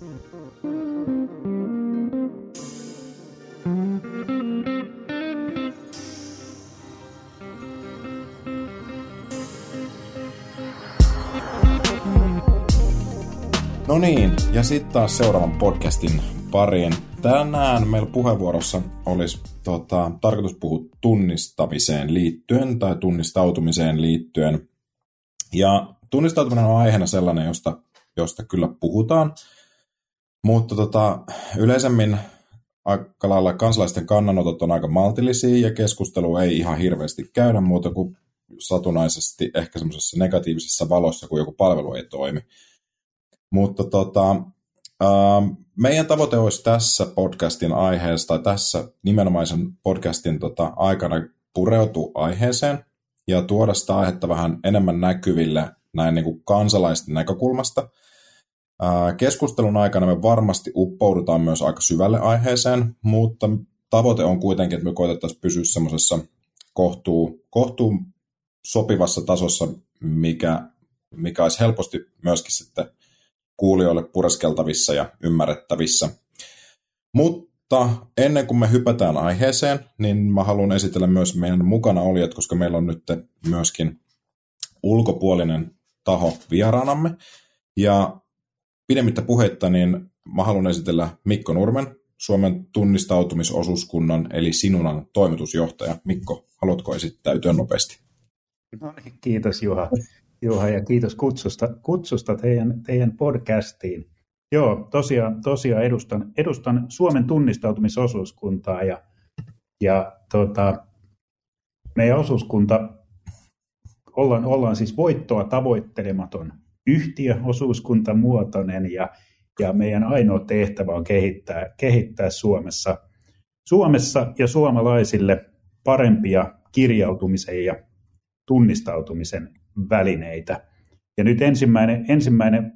No niin, ja sitten taas seuraavan podcastin pariin. Tänään meillä puheenvuorossa olisi tota, tarkoitus puhua tunnistamiseen liittyen tai tunnistautumiseen liittyen. Ja tunnistautuminen on aiheena sellainen, josta, josta kyllä puhutaan, mutta tota, yleisemmin aika lailla kansalaisten kannanotot on aika maltillisia ja keskustelu ei ihan hirveästi käydä muuta kuin satunnaisesti ehkä semmoisessa negatiivisessa valossa, kun joku palvelu ei toimi. Mutta tota, äh, meidän tavoite olisi tässä podcastin aiheessa tai tässä nimenomaisen podcastin tota, aikana pureutua aiheeseen ja tuoda sitä aihetta vähän enemmän näkyville näin niin kuin kansalaisten näkökulmasta. Äh, keskustelun aikana me varmasti uppoudutaan myös aika syvälle aiheeseen, mutta tavoite on kuitenkin, että me koitettaisiin pysyä semmoisessa kohtuu, kohtuu sopivassa tasossa, mikä, mikä olisi helposti myöskin sitten kuulijoille pureskeltavissa ja ymmärrettävissä. Mutta ennen kuin me hypätään aiheeseen, niin mä haluan esitellä myös meidän mukana olijat, koska meillä on nyt myöskin ulkopuolinen taho vieraanamme. Ja pidemmittä puheitta, niin mä haluan esitellä Mikko Nurmen, Suomen tunnistautumisosuuskunnan eli Sinunan toimitusjohtaja. Mikko, haluatko esittäytyä nopeasti? No niin, kiitos Juha. Juha ja kiitos kutsusta, kutsusta teidän, teidän podcastiin. Joo, tosiaan, tosiaan edustan, edustan Suomen tunnistautumisosuuskuntaa ja, ja tota, meidän osuuskunta ollaan, ollaan siis voittoa tavoittelematon yhtiö, osuuskuntamuotoinen ja, ja meidän ainoa tehtävä on kehittää, kehittää Suomessa, Suomessa ja suomalaisille parempia kirjautumisen ja tunnistautumisen välineitä. Ja nyt ensimmäinen, ensimmäinen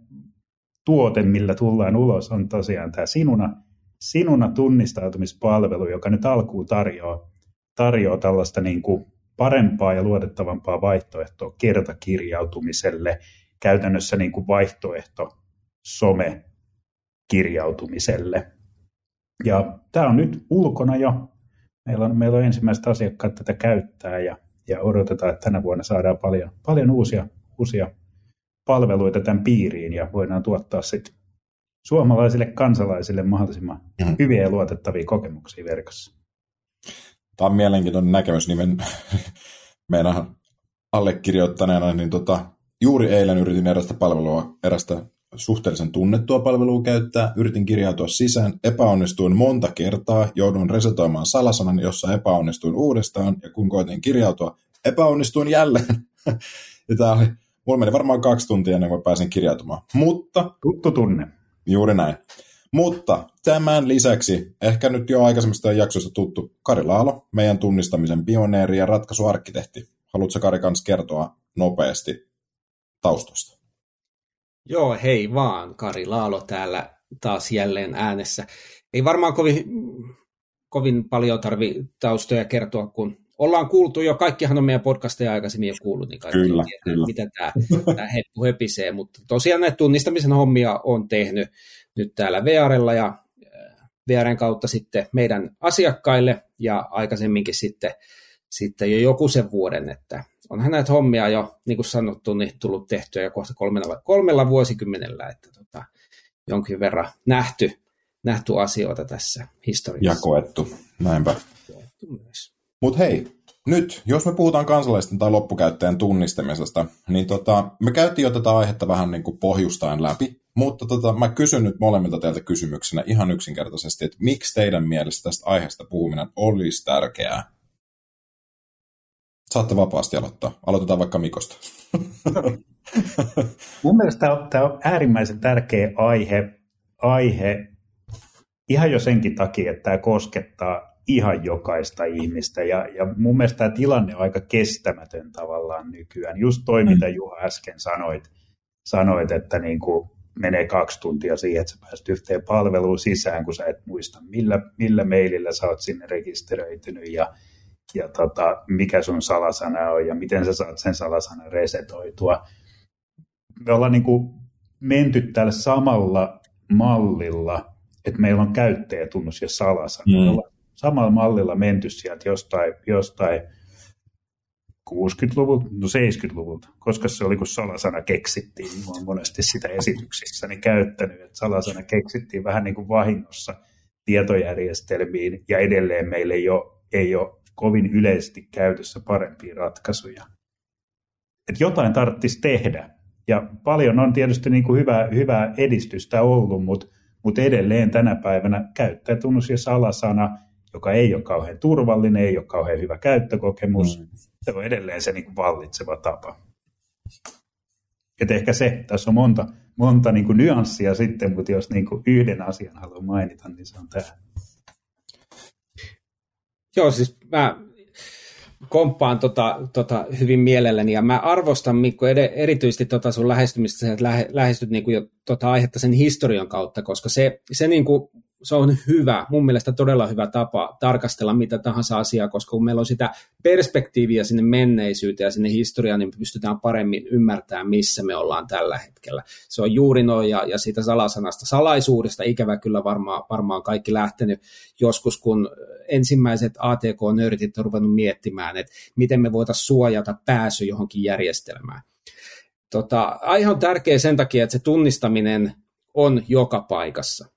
tuote, millä tullaan ulos, on tosiaan tämä Sinuna, Sinuna tunnistautumispalvelu, joka nyt alkuun tarjoaa, tarjoaa tällaista niin kuin parempaa ja luotettavampaa vaihtoehtoa kertakirjautumiselle, käytännössä niin kuin vaihtoehto some-kirjautumiselle. Ja tämä on nyt ulkona jo. Meillä on, meillä on ensimmäiset asiakkaat tätä käyttää ja ja odotetaan, että tänä vuonna saadaan paljon, paljon uusia, uusia palveluita tämän piiriin ja voidaan tuottaa sitten suomalaisille kansalaisille mahdollisimman mm. hyviä ja luotettavia kokemuksia verkossa. Tämä on mielenkiintoinen näkemys. Niin meidän allekirjoittaneena, niin tota, juuri eilen yritin erästä palvelua, erästä suhteellisen tunnettua palvelua käyttää, yritin kirjautua sisään, epäonnistuin monta kertaa, joudun resetoimaan salasanan, jossa epäonnistuin uudestaan, ja kun koitin kirjautua, epäonnistuin jälleen. ja tämä oli, mulla meni varmaan kaksi tuntia ennen kuin pääsin kirjautumaan. Mutta... Tuttu tunne. Juuri näin. Mutta tämän lisäksi, ehkä nyt jo aikaisemmista jaksoista tuttu Kari Laalo, meidän tunnistamisen pioneeri ja ratkaisuarkkitehti. Haluatko Kari kanssa kertoa nopeasti taustoista? Joo, hei vaan. Kari Laalo täällä taas jälleen äänessä. Ei varmaan kovin, kovin paljon tarvi taustoja kertoa, kun ollaan kuultu jo, kaikkihan on meidän podcasteja aikaisemmin jo kuullut, niin kaikki kyllä, tietää, kyllä. mitä tämä, tämä heppu höpisee, mutta tosiaan näitä tunnistamisen hommia on tehnyt nyt täällä VRlla ja VRn kautta sitten meidän asiakkaille ja aikaisemminkin sitten, sitten jo joku sen vuoden, että onhan näitä hommia jo, niin kuin sanottu, niin tullut tehtyä jo kohta kolmella, kolmella vuosikymmenellä, että tota, jonkin verran nähty, nähty asioita tässä historiassa. Ja koettu, näinpä. Mutta hei, nyt, jos me puhutaan kansalaisten tai loppukäyttäjän tunnistamisesta, niin tota, me käytiin jo tätä aihetta vähän niin kuin pohjustain läpi, mutta tota, mä kysyn nyt molemmilta teiltä kysymyksenä ihan yksinkertaisesti, että miksi teidän mielestä tästä aiheesta puhuminen olisi tärkeää Saatte vapaasti aloittaa. Aloitetaan vaikka Mikosta. Mun mielestä tämä on äärimmäisen tärkeä aihe, aihe ihan jo senkin takia, että tämä koskettaa ihan jokaista ihmistä. Ja, ja mun mielestä tämä tilanne on aika kestämätön tavallaan nykyään. Just toi, mm. mitä Juha äsken sanoit, sanoit että niin kuin menee kaksi tuntia siihen, että sä pääset yhteen palveluun sisään, kun sä et muista, millä, millä mailillä sä oot sinne rekisteröitynyt ja ja tota, mikä sun salasana on ja miten sä saat sen salasanan resetoitua. Me ollaan niin kuin menty tällä samalla mallilla, että meillä on käyttäjätunnus ja salasana. Mm. Me ollaan samalla mallilla menty sieltä jostain, jostain 60-luvulta, no 70-luvulta, koska se oli kun salasana keksittiin, niin olen monesti sitä esityksissäni käyttänyt, että salasana keksittiin vähän niin kuin vahingossa tietojärjestelmiin ja edelleen meillä ei ole, ei ole kovin yleisesti käytössä parempia ratkaisuja. Että jotain tarvitsisi tehdä. Ja paljon on tietysti niin kuin hyvää, hyvää edistystä ollut, mutta, mutta edelleen tänä päivänä käyttäjätunnus ja salasana, joka ei ole kauhean turvallinen, ei ole kauhean hyvä käyttökokemus, mm. se on edelleen se niin kuin vallitseva tapa. Et ehkä se, tässä on monta, monta niin kuin nyanssia sitten, mutta jos niin kuin yhden asian haluan mainita, niin se on tämä. Joo, siis mä komppaan tota, tota hyvin mielelläni ja mä arvostan Mikko erityisesti tota sun lähestymistä, että lähe, lähestyt niinku jo tota aihetta sen historian kautta, koska se, se niinku se on hyvä, mun mielestä todella hyvä tapa tarkastella mitä tahansa asiaa, koska kun meillä on sitä perspektiiviä sinne menneisyyteen ja sinne historiaan, niin pystytään paremmin ymmärtämään, missä me ollaan tällä hetkellä. Se on juuri noin, ja, ja siitä salasanasta, salaisuudesta ikävä kyllä varmaan, varmaan kaikki lähtenyt joskus, kun ensimmäiset ATK-nörtit on ruvennut miettimään, että miten me voitaisiin suojata pääsy johonkin järjestelmään. Tota, aihe on tärkeä sen takia, että se tunnistaminen on joka paikassa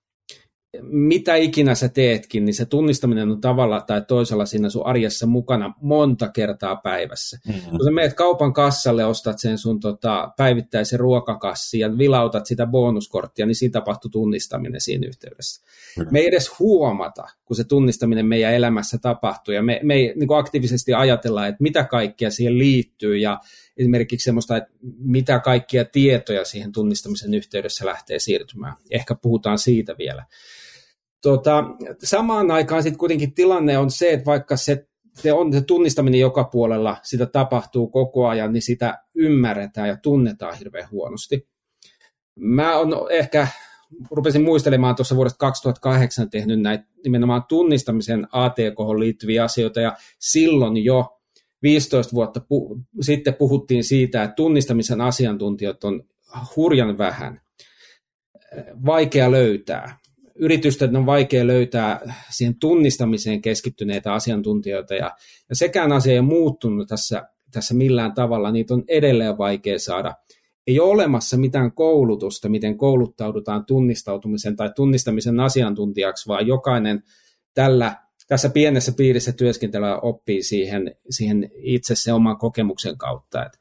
mitä ikinä sä teetkin, niin se tunnistaminen on tavalla tai toisella siinä sun arjessa mukana monta kertaa päivässä. Mm-hmm. Kun sä meet kaupan kassalle, ostat sen sun tota, päivittäisen ruokakassi ja vilautat sitä bonuskorttia, niin siinä tapahtuu tunnistaminen siinä yhteydessä. Mm-hmm. Me ei edes huomata, kun se tunnistaminen meidän elämässä tapahtuu, ja me, me ei niin aktiivisesti ajatella, että mitä kaikkea siihen liittyy, ja esimerkiksi semmoista, että mitä kaikkia tietoja siihen tunnistamisen yhteydessä lähtee siirtymään. Ehkä puhutaan siitä vielä. Tota, samaan aikaan sitten kuitenkin tilanne on se, että vaikka se, se on se tunnistaminen joka puolella, sitä tapahtuu koko ajan, niin sitä ymmärretään ja tunnetaan hirveän huonosti. Mä on ehkä, rupesin muistelemaan tuossa vuodesta 2008 tehnyt näitä nimenomaan tunnistamisen ATK liittyviä asioita, ja silloin jo 15 vuotta pu- sitten puhuttiin siitä, että tunnistamisen asiantuntijat on hurjan vähän, vaikea löytää. Yritysten on vaikea löytää siihen tunnistamiseen keskittyneitä asiantuntijoita, ja, ja sekään asia ei muuttunut tässä, tässä millään tavalla, niitä on edelleen vaikea saada. Ei ole olemassa mitään koulutusta, miten kouluttaudutaan tunnistautumisen tai tunnistamisen asiantuntijaksi, vaan jokainen tällä, tässä pienessä piirissä työskentelyä oppii siihen, siihen itse se oman kokemuksen kautta. Et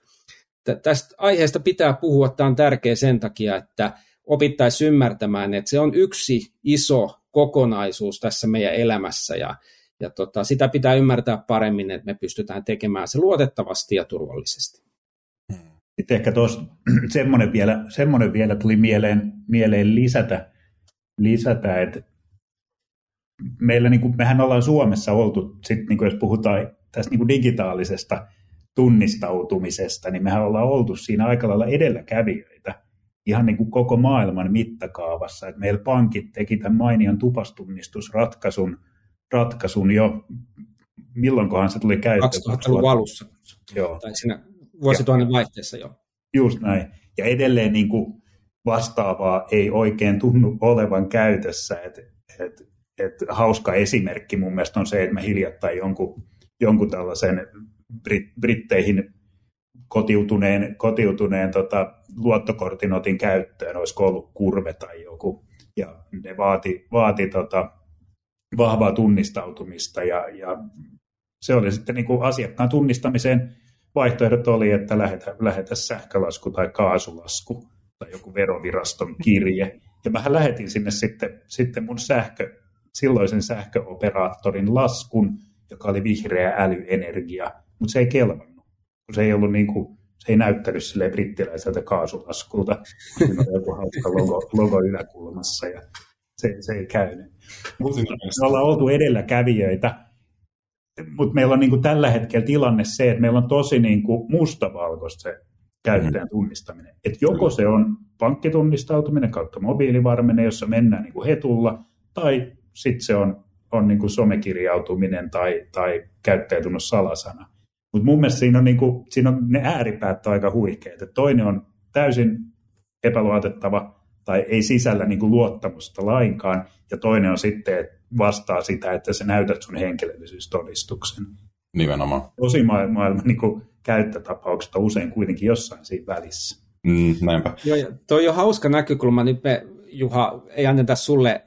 tästä aiheesta pitää puhua, tämä on tärkeä sen takia, että opittaisiin ymmärtämään, että se on yksi iso kokonaisuus tässä meidän elämässä ja, ja tota, sitä pitää ymmärtää paremmin, että me pystytään tekemään se luotettavasti ja turvallisesti. Sitten ehkä tuossa semmoinen vielä, semmoinen vielä tuli mieleen, mieleen lisätä, lisätä, että meillä, niin kuin, mehän ollaan Suomessa oltu, sit, niin kuin jos puhutaan tästä niin kuin digitaalisesta tunnistautumisesta, niin mehän ollaan oltu siinä aika lailla edelläkävijöitä ihan niin kuin koko maailman mittakaavassa. että meillä pankit teki tämän mainion tupastunnistusratkaisun ratkaisun jo, milloinkohan se tuli käyttöön? 2000-luvun alussa, joo. tai siinä vuosituhannen vaihteessa jo. Just näin. Ja edelleen niin kuin vastaavaa ei oikein tunnu olevan käytössä. Et, et, et hauska esimerkki mun mielestä on se, että me hiljattain jonkun, jonkun tällaisen Brit, Britteihin kotiutuneen, kotiutuneen tota, luottokortin otin käyttöön, olisiko ollut kurve tai joku, ja ne vaati, vaati tota, vahvaa tunnistautumista, ja, ja se oli sitten niin kuin asiakkaan tunnistamiseen vaihtoehdot oli, että lähetä, lähetä sähkölasku tai kaasulasku tai joku veroviraston kirje. Ja mä lähetin sinne sitten, sitten mun sähkö, silloisen sähköoperaattorin laskun, joka oli vihreä älyenergia, mutta se ei kelvannut se ei ollut niin kuin, se ei näyttänyt sille brittiläiseltä kaasulaskulta. Siinä on joku hauska logo, logo yläkulmassa ja se, se ei käynyt. Mutta me ollaan oltu edelläkävijöitä, mutta meillä on niin kuin tällä hetkellä tilanne se, että meillä on tosi niin kuin mustavalkoista se käyttäjän tunnistaminen. Että joko se on pankkitunnistautuminen kautta mobiilivarmenne, jossa mennään niin kuin hetulla, tai sitten se on, on niin kuin somekirjautuminen tai, tai käyttäjätunnos salasana. Mutta mun mielestä siinä on, niinku, siinä on ne ääripäät on aika huikeat. Et toinen on täysin epäluotettava, tai ei sisällä niin kuin luottamusta lainkaan, ja toinen on sitten, että vastaa sitä, että sä näytät sun henkilöllisyystodistuksen. Nimenomaan. Tosi maailman niin kuin, käyttötapauksista usein kuitenkin jossain siinä välissä. Mm, näinpä. Joo, ja toi on hauska näkökulma. Nyt me, Juha, ei anneta sulle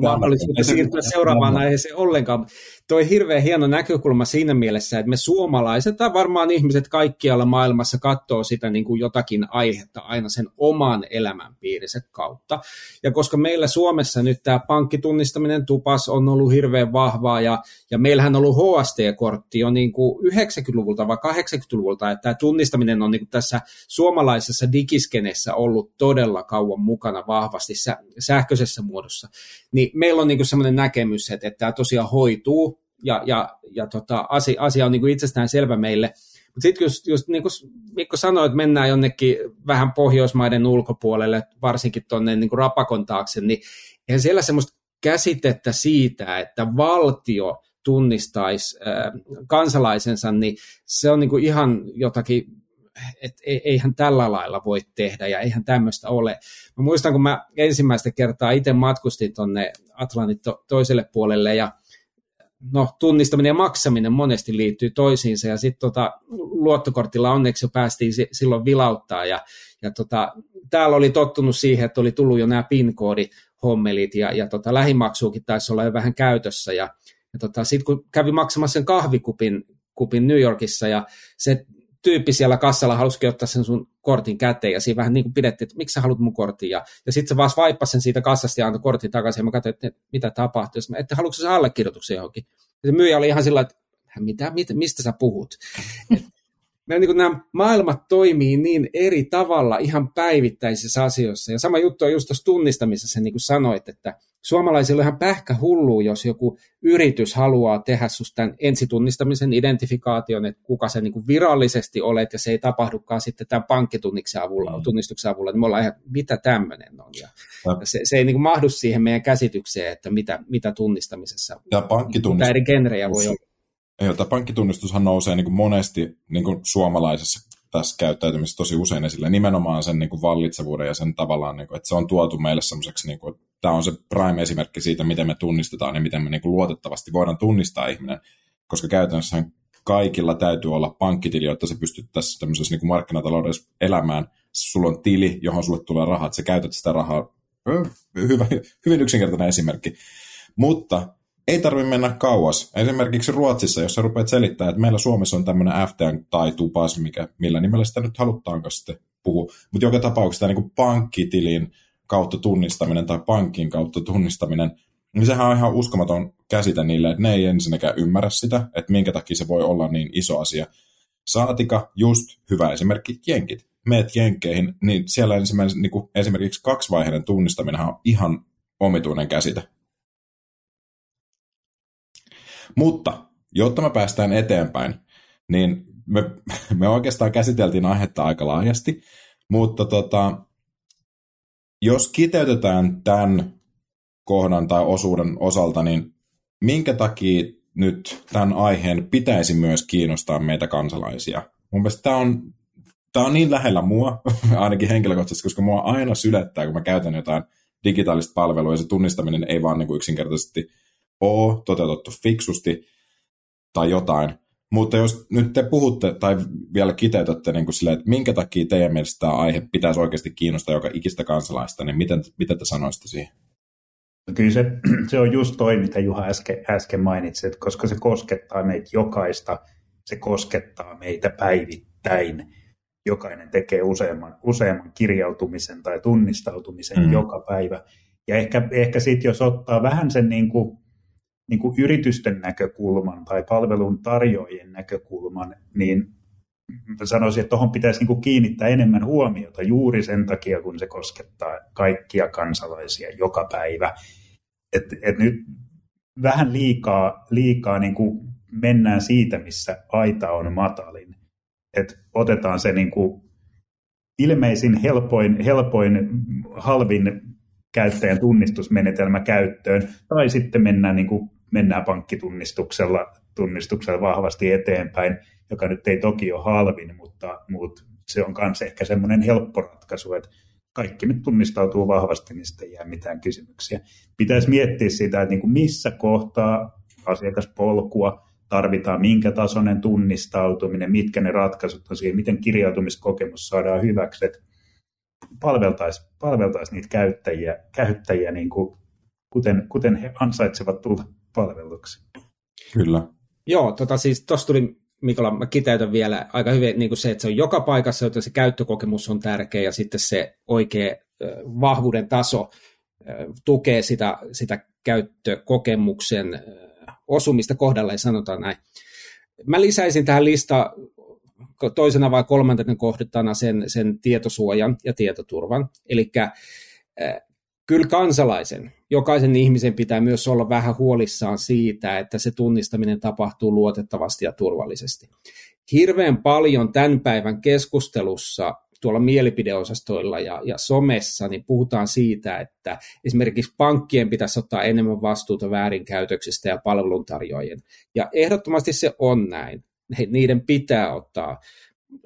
mahdollisuutta siirtyä seuraavaan aiheeseen ollenkaan toi hirveän hieno näkökulma siinä mielessä, että me suomalaiset tai varmaan ihmiset kaikkialla maailmassa katsoo sitä niin kuin jotakin aihetta aina sen oman elämänpiirinsä kautta. Ja koska meillä Suomessa nyt tämä pankkitunnistaminen tupas on ollut hirveän vahvaa ja, ja meillähän on ollut HST-kortti jo niin kuin 90-luvulta vai 80-luvulta, että tämä tunnistaminen on niin kuin tässä suomalaisessa digiskenessä ollut todella kauan mukana vahvasti sähköisessä muodossa, niin meillä on niin sellainen näkemys, että, että tämä tosiaan hoituu ja, ja, ja tota, asia, asia on niin kuin itsestään selvä meille. Mutta sitten just, just niin kuin Mikko sanoi, että mennään jonnekin vähän Pohjoismaiden ulkopuolelle, varsinkin tuonne niin kuin Rapakon taakse, niin eihän siellä semmoista käsitettä siitä, että valtio tunnistaisi kansalaisensa, niin se on niin kuin ihan jotakin että eihän tällä lailla voi tehdä ja eihän tämmöistä ole. Mä muistan, kun mä ensimmäistä kertaa itse matkustin tuonne Atlantin to- toiselle puolelle ja no, tunnistaminen ja maksaminen monesti liittyy toisiinsa, ja sitten tota, luottokortilla onneksi jo päästiin si- silloin vilauttaa, ja, ja tota, täällä oli tottunut siihen, että oli tullut jo nämä PIN-koodit, hommelit, ja, ja tota, lähimaksuukin taisi olla jo vähän käytössä, ja, ja tota, sitten kun kävi maksamassa sen kahvikupin kupin New Yorkissa, ja se tyyppi siellä kassalla halusi ottaa sen sun kortin käteen, ja siinä vähän niin kuin pidettiin, että miksi sä haluat mun kortin, ja, ja sitten se vaan vaippasi sen siitä kassasta ja antoi kortin takaisin, ja mä katsoin, että mitä tapahtuu, mä, että haluatko sä allekirjoituksen johonkin, ja se myyjä oli ihan sillä että mitä, mitä, mistä sä puhut? Meillä niin nämä maailmat toimii niin eri tavalla ihan päivittäisissä asioissa. Ja sama juttu on just tuossa tunnistamisessa, niin kuin sanoit, että suomalaisilla on ihan pähkä hullu, jos joku yritys haluaa tehdä susta tämän ensitunnistamisen identifikaation, että kuka se niin virallisesti olet, ja se ei tapahdukaan sitten tämän pankkitunnistuksen avulla, mm. tunnistuksen avulla, niin me ollaan ihan, mitä tämmöinen on. Ja, ja se, se ei niin mahdu siihen meidän käsitykseen, että mitä, mitä tunnistamisessa, ja pankkitunnistus, mitä eri genrejä voi olla. Joo, tämä pankkitunnistushan nousee niin monesti niin suomalaisessa tässä käyttäytymisessä tosi usein esille, nimenomaan sen niin kuin vallitsevuuden ja sen tavallaan, niin kuin, että se on tuotu meille semmoiseksi, niin kuin, tämä on se prime-esimerkki siitä, miten me tunnistetaan ja miten me niin kuin luotettavasti voidaan tunnistaa ihminen, koska käytännössä kaikilla täytyy olla pankkitili, jotta se pystyt tässä tämmöisessä niin kuin markkinataloudessa elämään. Sulla on tili, johon sulle tulee rahaa, että sä käytät sitä rahaa. Hyvä, hyvin yksinkertainen esimerkki. Mutta ei tarvitse mennä kauas. Esimerkiksi Ruotsissa, jos sä rupeat selittämään, että meillä Suomessa on tämmöinen FTN tai tupas, mikä, millä nimellä sitä nyt halutaanko sitten puhua. Mutta joka tapauksessa tämä niin pankkitilin kautta tunnistaminen tai pankin kautta tunnistaminen, niin sehän on ihan uskomaton käsite niille, että ne ei ensinnäkään ymmärrä sitä, että minkä takia se voi olla niin iso asia. Saatika just hyvä esimerkki jenkit. Meet jenkkeihin, niin siellä niin kuin esimerkiksi kaksivaiheinen tunnistaminen on ihan omituinen käsite. Mutta jotta me päästään eteenpäin, niin me, me oikeastaan käsiteltiin aihetta aika laajasti, mutta tota, jos kiteytetään tämän kohdan tai osuuden osalta, niin minkä takia nyt tämän aiheen pitäisi myös kiinnostaa meitä kansalaisia? Mun mielestä tämä on, tämä on niin lähellä mua, ainakin henkilökohtaisesti, koska mua aina sylettää, kun mä käytän jotain digitaalista palvelua, ja se tunnistaminen ei vaan niin kuin yksinkertaisesti ole toteutettu fiksusti tai jotain. Mutta jos nyt te puhutte tai vielä kiteytätte niin kuin sille, että minkä takia teidän mielestä tämä aihe pitäisi oikeasti kiinnostaa joka ikistä kansalaista, niin miten, miten te sanoisitte siihen? No kyllä se, se on just toi, mitä Juha äsken, äsken mainitsi, että koska se koskettaa meitä jokaista, se koskettaa meitä päivittäin. Jokainen tekee useamman, useamman kirjautumisen tai tunnistautumisen mm. joka päivä. Ja ehkä, ehkä sitten jos ottaa vähän sen niin kuin niin kuin yritysten näkökulman tai palvelun tarjoajien näkökulman, niin sanoisin, että tuohon pitäisi niin kuin kiinnittää enemmän huomiota juuri sen takia, kun se koskettaa kaikkia kansalaisia joka päivä. Et, et nyt vähän liikaa, liikaa niin kuin mennään siitä, missä aita on matalin. Et otetaan se niin kuin ilmeisin, helpoin, helpoin, halvin käyttäjän tunnistusmenetelmä käyttöön, tai sitten mennään niin kuin mennään pankkitunnistuksella tunnistuksella vahvasti eteenpäin, joka nyt ei toki ole halvin, mutta, mutta se on myös ehkä semmoinen helppo ratkaisu, että kaikki nyt tunnistautuu vahvasti, niin sitten ei jää mitään kysymyksiä. Pitäisi miettiä sitä, että niin kuin missä kohtaa asiakaspolkua tarvitaan, minkä tasoinen tunnistautuminen, mitkä ne ratkaisut on siihen, miten kirjautumiskokemus saadaan hyväksi, että palveltaisiin palveltais niitä käyttäjiä, käyttäjiä niin kuin, kuten, kuten he ansaitsevat tulla palveluksi. Kyllä. Joo, tota siis tuossa tuli Mikola, mä kiteytän vielä aika hyvin niin kuin se, että se on joka paikassa, joten se käyttökokemus on tärkeä ja sitten se oikea vahvuuden taso tukee sitä, sitä käyttökokemuksen osumista kohdalle, sanotaan näin. Mä lisäisin tähän lista toisena vai kolmantena kohditana sen, sen tietosuojan ja tietoturvan. Eli kyllä kansalaisen, jokaisen ihmisen pitää myös olla vähän huolissaan siitä, että se tunnistaminen tapahtuu luotettavasti ja turvallisesti. Hirveän paljon tämän päivän keskustelussa tuolla mielipideosastoilla ja, ja somessa, niin puhutaan siitä, että esimerkiksi pankkien pitäisi ottaa enemmän vastuuta väärinkäytöksistä ja palveluntarjoajien. Ja ehdottomasti se on näin. Niiden pitää ottaa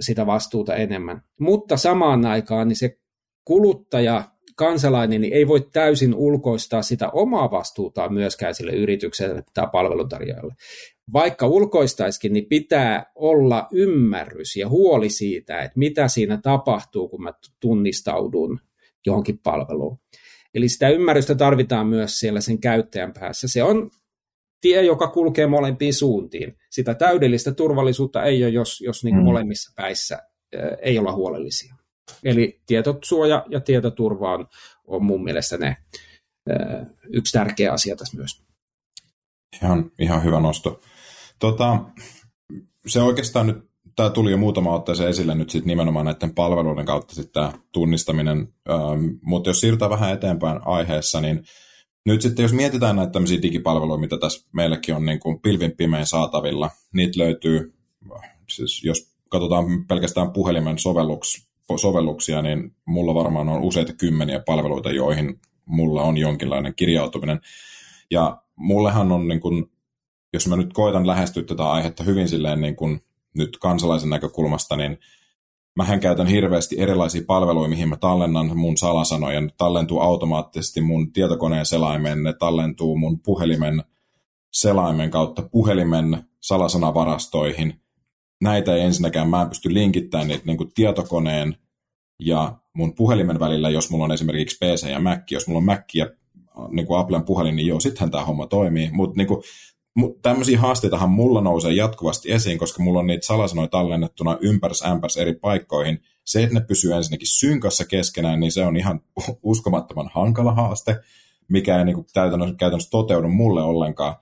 sitä vastuuta enemmän. Mutta samaan aikaan niin se kuluttaja kansalainen niin ei voi täysin ulkoistaa sitä omaa vastuutaan myöskään sille yritykselle tai palveluntarjoajalle. Vaikka ulkoistaiskin, niin pitää olla ymmärrys ja huoli siitä, että mitä siinä tapahtuu, kun mä tunnistaudun johonkin palveluun. Eli sitä ymmärrystä tarvitaan myös siellä sen käyttäjän päässä. Se on tie, joka kulkee molempiin suuntiin. Sitä täydellistä turvallisuutta ei ole, jos, jos niin mm. molemmissa päissä ei olla huolellisia. Eli tietosuoja ja tietoturva on, on mun mielestä ne yksi tärkeä asia tässä myös. Ihan, ihan hyvä nosto. Tota, se oikeastaan nyt, tämä tuli jo muutama otteeseen esille nyt sitten nimenomaan näiden palveluiden kautta sitten tämä tunnistaminen, ähm, mutta jos siirrytään vähän eteenpäin aiheessa, niin nyt sitten jos mietitään näitä tämmöisiä digipalveluja, mitä tässä meilläkin on niin kuin pilvin pimein saatavilla, niitä löytyy, siis jos katsotaan pelkästään puhelimen sovelluks, sovelluksia, niin mulla varmaan on useita kymmeniä palveluita, joihin mulla on jonkinlainen kirjautuminen. Ja mullehan on, niin kuin, jos mä nyt koitan lähestyä tätä aihetta hyvin silleen niin kuin nyt kansalaisen näkökulmasta, niin mähän käytän hirveästi erilaisia palveluja, mihin mä tallennan mun salasanoja. Ne tallentuu automaattisesti mun tietokoneen selaimen, ne tallentuu mun puhelimen selaimen kautta puhelimen salasanavarastoihin. Näitä ei ensinnäkään, mä en pysty linkittämään niitä niin kuin tietokoneen ja mun puhelimen välillä, jos mulla on esimerkiksi PC ja Mac, jos mulla on Mac ja niin kuin Applen puhelin, niin joo, sittenhän tämä homma toimii. Mutta niin tämmöisiä haasteitahan mulla nousee jatkuvasti esiin, koska mulla on niitä salasanoja tallennettuna ympärs ämpärs eri paikkoihin. Se, että ne pysyy ensinnäkin synkassa keskenään, niin se on ihan uskomattoman hankala haaste, mikä ei niin kuin käytännössä toteudu mulle ollenkaan.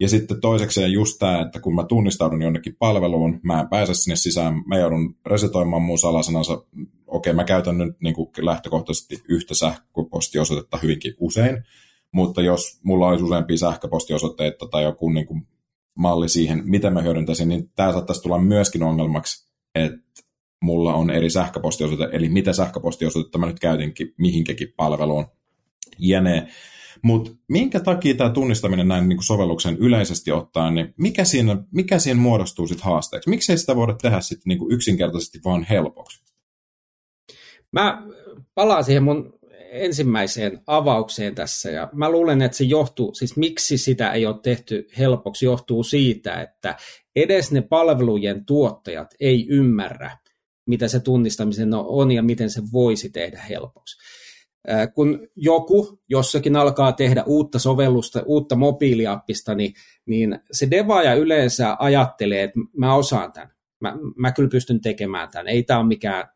Ja sitten toisekseen just tämä, että kun mä tunnistaudun jonnekin palveluun, mä en pääse sinne sisään, mä joudun resetoimaan mun salasanansa. Okei, mä käytän nyt niin kuin lähtökohtaisesti yhtä sähköpostiosoitetta hyvinkin usein, mutta jos mulla olisi useampia sähköpostiosoitteita tai joku niin kuin malli siihen, miten mä hyödyntäisin, niin tämä saattaisi tulla myöskin ongelmaksi, että mulla on eri sähköpostiosoite, eli mitä sähköpostiosoitetta mä nyt käytinkin mihinkäkin palveluun. Jene. Mutta minkä takia tämä tunnistaminen näin niin kuin sovelluksen yleisesti ottaen, niin mikä siinä, mikä siinä muodostuu sitten haasteeksi? Miksei sitä voida tehdä sitten niin kuin yksinkertaisesti vaan helpoksi? Mä palaan siihen mun ensimmäiseen avaukseen tässä ja mä luulen, että se johtuu, siis miksi sitä ei ole tehty helpoksi, johtuu siitä, että edes ne palvelujen tuottajat ei ymmärrä, mitä se tunnistamisen on ja miten se voisi tehdä helpoksi kun joku jossakin alkaa tehdä uutta sovellusta, uutta mobiiliappista, niin, niin se devaaja yleensä ajattelee, että mä osaan tämän. Mä, mä kyllä pystyn tekemään tämän. Ei tämä ole mikään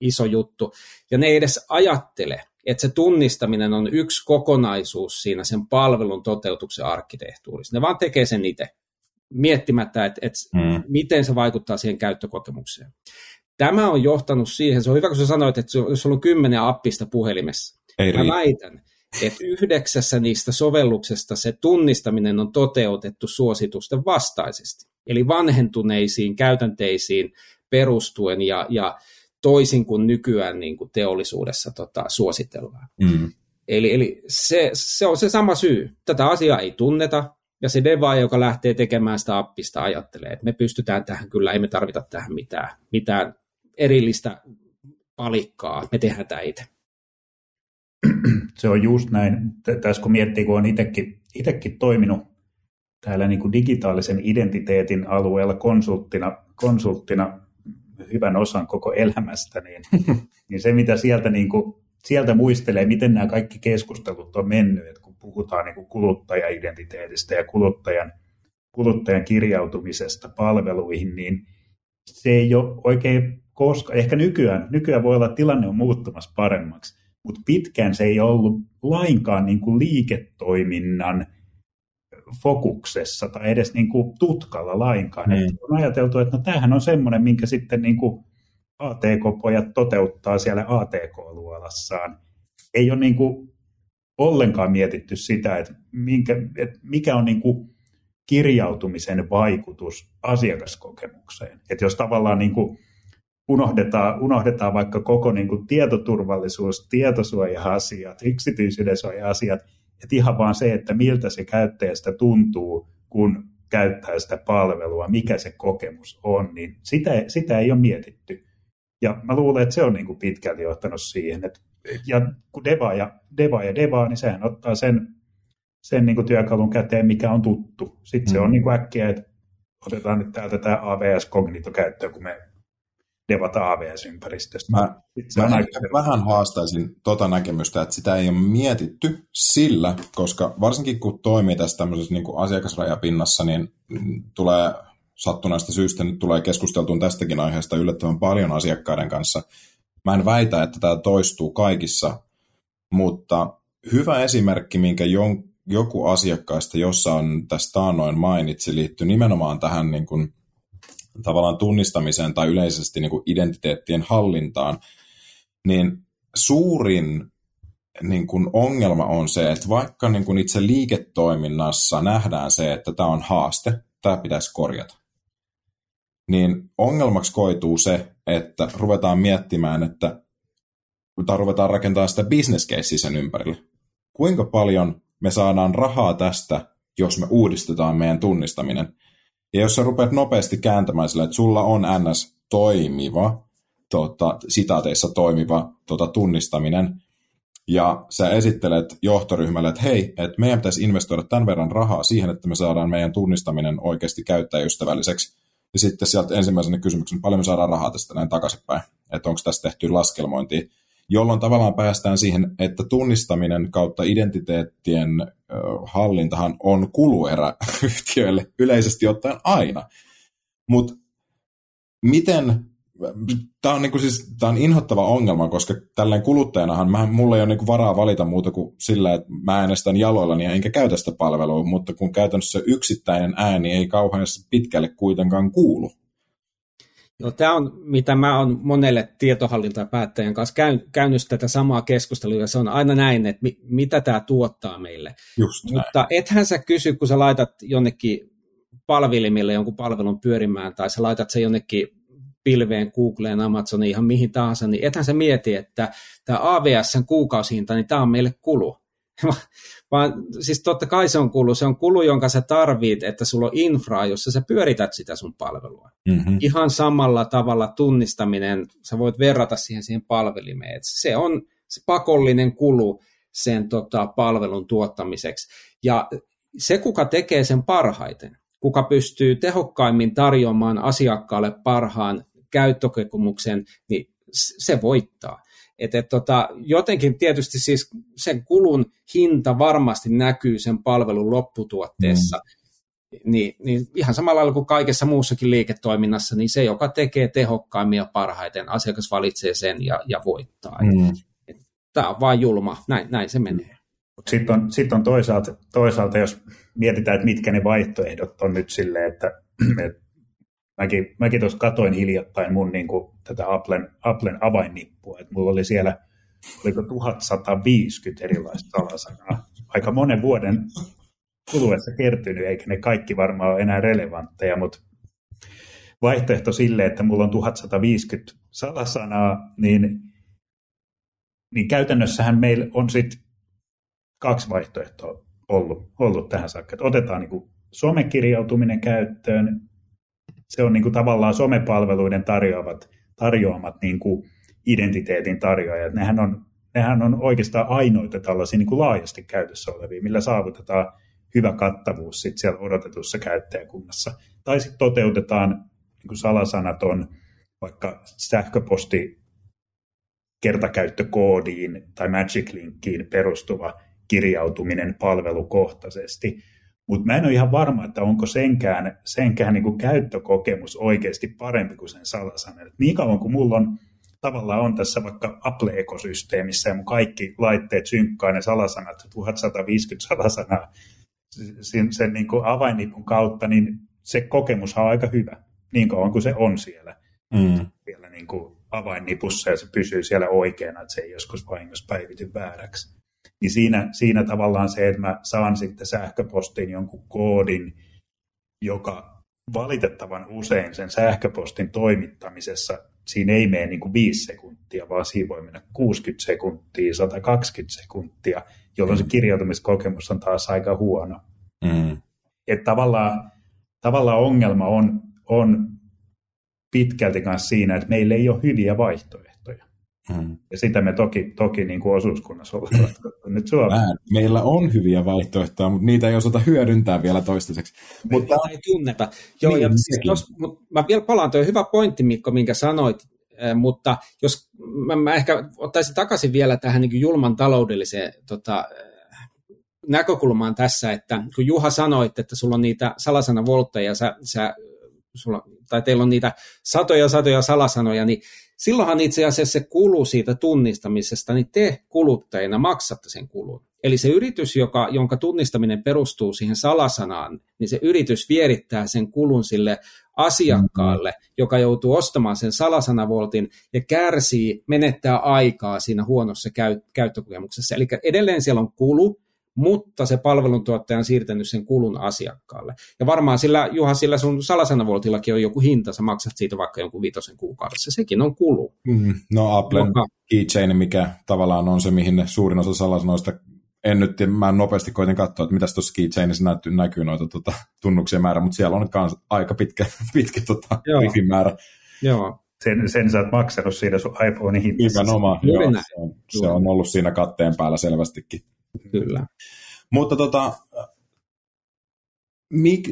iso juttu. Ja ne ei edes ajattele, että se tunnistaminen on yksi kokonaisuus siinä sen palvelun toteutuksen arkkitehtuurissa. Ne vaan tekee sen itse, miettimättä, että, että mm. miten se vaikuttaa siihen käyttökokemukseen. Tämä on johtanut siihen, se on hyvä kun sä sanoit, että jos sulla on kymmenen appista puhelimessa, Ei mä väitän, että yhdeksässä niistä sovelluksesta se tunnistaminen on toteutettu suositusten vastaisesti. Eli vanhentuneisiin käytänteisiin perustuen ja, ja toisin kuin nykyään niin kuin teollisuudessa tota, suositellaan. Mm. Eli, eli se, se on se sama syy. Tätä asiaa ei tunneta, ja se deva, joka lähtee tekemään sitä appista, ajattelee, että me pystytään tähän kyllä, ei me tarvita tähän mitään, mitään erillistä palikkaa, me tehdään tämä itse. se on just näin. Tässä kun miettii, kun on itsekin, toiminut täällä niin kuin digitaalisen identiteetin alueella konsulttina, konsulttina hyvän osan koko elämästä, niin, niin se mitä sieltä, niin kuin, sieltä muistelee, miten nämä kaikki keskustelut on mennyt, että kun puhutaan niin kuin kuluttajaidentiteetistä ja kuluttajan, kuluttajan kirjautumisesta palveluihin, niin se ei ole oikein koska, ehkä nykyään, nykyään voi olla, että tilanne on muuttumassa paremmaksi, mutta pitkään se ei ollut lainkaan niin kuin liiketoiminnan fokuksessa tai edes niin kuin tutkalla lainkaan. Mm. on ajateltu, että no tämähän on semmoinen, minkä sitten niin kuin ATK-pojat toteuttaa siellä ATK-luolassaan. Ei ole niin kuin ollenkaan mietitty sitä, että, minkä, että mikä on niin kuin kirjautumisen vaikutus asiakaskokemukseen. Että jos tavallaan niin kuin unohdetaan, unohdetaan vaikka koko niin kuin tietoturvallisuus, tietosuoja-asiat, yksityisyyden suoja-asiat, että ihan vaan se, että miltä se käyttäjästä tuntuu, kun käyttää sitä palvelua, mikä se kokemus on, niin sitä, sitä ei ole mietitty. Ja mä luulen, että se on niin kuin pitkälti johtanut siihen, että ja kun deva ja deva ja deva, niin sehän ottaa sen, sen niin kuin työkalun käteen, mikä on tuttu. Sitten mm. se on mm. niin kuin äkkiä, että otetaan nyt täältä tämä AVS Cognito käyttöön, kun me devata AVS-ympäristöstä. Mä, mä aika vähän haastaisin tota näkemystä, että sitä ei ole mietitty sillä, koska varsinkin kun toimii tässä tämmöisessä niin kuin asiakasrajapinnassa, niin tulee sattuneesta syystä nyt tulee keskusteltuun tästäkin aiheesta yllättävän paljon asiakkaiden kanssa. Mä en väitä, että tämä toistuu kaikissa, mutta hyvä esimerkki, minkä joku asiakkaista jossain tästä taannoin mainitsi, liittyy nimenomaan tähän niin kuin tavallaan tunnistamiseen tai yleisesti niin kuin identiteettien hallintaan, niin suurin niin kuin ongelma on se, että vaikka niin kuin itse liiketoiminnassa nähdään se, että tämä on haaste, tämä pitäisi korjata, niin ongelmaksi koituu se, että ruvetaan miettimään, että tai ruvetaan rakentamaan sitä business sen ympärille. Kuinka paljon me saadaan rahaa tästä, jos me uudistetaan meidän tunnistaminen? Ja jos sä rupeat nopeasti kääntämään sillä, että sulla on NS toimiva, tota, sitaateissa toimiva tota, tunnistaminen, ja sä esittelet johtoryhmälle, että hei, että meidän pitäisi investoida tämän verran rahaa siihen, että me saadaan meidän tunnistaminen oikeasti käyttäjäystävälliseksi. Ja sitten sieltä ensimmäisenä kysymyksen, paljon me saadaan rahaa tästä näin takaisinpäin, että onko tästä tehty laskelmointia jolloin tavallaan päästään siihen, että tunnistaminen kautta identiteettien hallintahan on kuluerä yhtiöille yleisesti ottaen aina. Mutta miten, tämä on, niinku siis, tää on inhottava ongelma, koska tälleen kuluttajanahan mä, mulla ei ole niinku varaa valita muuta kuin sillä, että mä äänestän jaloillani enkä käytä sitä palvelua, mutta kun käytännössä yksittäinen ääni ei kauhean pitkälle kuitenkaan kuulu Joo, tämä on, mitä mä oon monelle tietohallintapäättäjän kanssa käyn, käynyt tätä samaa keskustelua, ja se on aina näin, että mi, mitä tämä tuottaa meille. Just Mutta näin. ethän sä kysy, kun sä laitat jonnekin palvelimille jonkun palvelun pyörimään, tai sä laitat se jonnekin pilveen, Googleen, Amazoniin, ihan mihin tahansa, niin ethän sä mieti, että tämä AVSn kuukausihinta, niin tämä on meille kulu. vaan siis totta kai se on kulu, se on kulu, jonka sä tarvit, että sulla on infraa, jossa sä pyörität sitä sun palvelua. Mm-hmm. Ihan samalla tavalla tunnistaminen, sä voit verrata siihen siihen palvelimeen, että se on se pakollinen kulu sen tota, palvelun tuottamiseksi. Ja se, kuka tekee sen parhaiten, kuka pystyy tehokkaimmin tarjoamaan asiakkaalle parhaan käyttökokemuksen, niin se voittaa. Et, et, tota, jotenkin tietysti siis sen kulun hinta varmasti näkyy sen palvelun lopputuotteessa, mm. niin, niin ihan samalla lailla kuin kaikessa muussakin liiketoiminnassa, niin se, joka tekee tehokkaimmin ja parhaiten, asiakas valitsee sen ja, ja voittaa. Mm. Tämä on vain julma, näin, näin se menee. Sitten on, sit on toisaalta, toisaalta, jos mietitään, että mitkä ne vaihtoehdot on nyt silleen, että, että mäkin, mäkin tuossa katoin hiljattain mun niin kuin, tätä Applen, Applen avainnippua, että mulla oli siellä oliko 1150 erilaista salasanaa. Aika monen vuoden kuluessa kertynyt, eikä ne kaikki varmaan ole enää relevantteja, mutta vaihtoehto sille, että mulla on 1150 salasanaa, niin, niin käytännössähän meillä on sitten kaksi vaihtoehtoa ollut, ollut tähän saakka. Että otetaan niin somekirjautuminen käyttöön, se on niin kuin tavallaan somepalveluiden tarjoavat, tarjoamat niin kuin identiteetin tarjoajat. Nehän on, nehän on oikeastaan ainoita tällaisia niin kuin laajasti käytössä olevia, millä saavutetaan hyvä kattavuus sit siellä odotetussa käyttäjäkunnassa. Tai sitten toteutetaan niin kuin salasanaton vaikka sähköposti kertakäyttökoodiin tai Magic Linkiin perustuva kirjautuminen palvelukohtaisesti. Mutta mä en ole ihan varma, että onko senkään, senkään niin kuin käyttökokemus oikeasti parempi kuin sen salasanan. Et niin kauan kuin mulla on tavallaan on tässä vaikka Apple-ekosysteemissä ja mun kaikki laitteet synkkaa ne salasanat, 1150 salasanaa sen, sen niin kuin avainnipun kautta, niin se kokemus on aika hyvä, niin kauan kuin se on siellä, mm. siellä niin kuin avainnipussa ja se pysyy siellä oikeana, että se ei joskus vahingossa päivity vääräksi. Niin siinä, siinä tavallaan se, että mä saan sitten sähköpostiin jonkun koodin, joka valitettavan usein sen sähköpostin toimittamisessa siinä ei mene niin kuin viisi sekuntia, vaan siinä voi mennä 60 sekuntia, 120 sekuntia, jolloin se mm. kirjautumiskokemus on taas aika huono. Mm. Että tavallaan, tavallaan ongelma on, on pitkälti myös siinä, että meillä ei ole hyviä vaihtoehtoja. Mm. Ja sitä me toki, toki niin kuin osuuskunnassa ollaan nyt Suomessa. Meillä on hyviä vaihtoehtoja, mutta niitä ei osata hyödyntää vielä toistaiseksi. Mutta ei tunneta. Joo, niin, ja siis tos, mä vielä palaan, tuo hyvä pointti, Mikko, minkä sanoit, mutta jos mä, mä ehkä ottaisin takaisin vielä tähän niin julman taloudelliseen tota, näkökulmaan tässä, että kun Juha sanoit, että sulla on niitä salasanavoltteja, sä, sä, sulla, tai teillä on niitä satoja satoja salasanoja, niin silloinhan itse asiassa se kulu siitä tunnistamisesta, niin te kuluttajina maksatte sen kulun. Eli se yritys, joka, jonka tunnistaminen perustuu siihen salasanaan, niin se yritys vierittää sen kulun sille asiakkaalle, mm-hmm. joka joutuu ostamaan sen salasanavoltin ja kärsii, menettää aikaa siinä huonossa käy, käyttökokemuksessa. Eli edelleen siellä on kulu, mutta se palveluntuottaja on siirtänyt sen kulun asiakkaalle. Ja varmaan sillä, Juha, sillä sun salasanavoltillakin on joku hinta, sä maksat siitä vaikka jonkun viitosen kuukaudessa. Sekin on kulu. Mm, no Applen joka... keychain, mikä tavallaan on se, mihin ne suurin osa salasanoista en nyt, mä nopeasti koitin katsoa, että mitäs tuossa keychainissa näkyy, näkyy noita tota, tunnuksien määrä, mutta siellä on kans aika pitkä, pitkä tota, määrä. Joo. Sen, sen sä oot maksanut siinä sun iPhonein hinnassa. Nimenomaan, joo, se, on, se on ollut siinä katteen päällä selvästikin. Kyllä. Mutta tota, mik,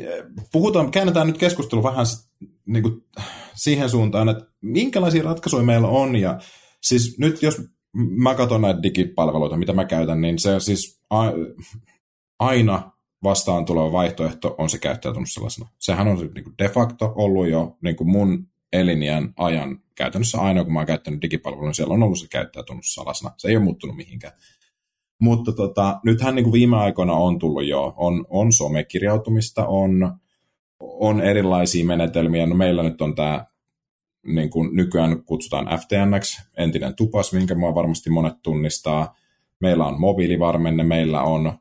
puhutaan, käännetään nyt keskustelu vähän niin kuin siihen suuntaan, että minkälaisia ratkaisuja meillä on. Ja siis nyt jos mä katson näitä digipalveluita, mitä mä käytän, niin se siis aina vastaan tuleva vaihtoehto on se käyttäjätunnus sellaisena. Sehän on niin kuin de facto ollut jo niin kuin mun elinjän ajan käytännössä aina, kun mä oon käyttänyt digipalvelua, niin siellä on ollut se käyttäjätunnus salasana. Se ei ole muuttunut mihinkään. Mutta tota, nythän niin kuin viime aikoina on tullut jo, on, on somekirjautumista, on, on erilaisia menetelmiä. No meillä nyt on tämä, niin kuin nykyään kutsutaan FTNX, entinen tupas, minkä mua varmasti monet tunnistaa. Meillä on mobiilivarmenne, meillä on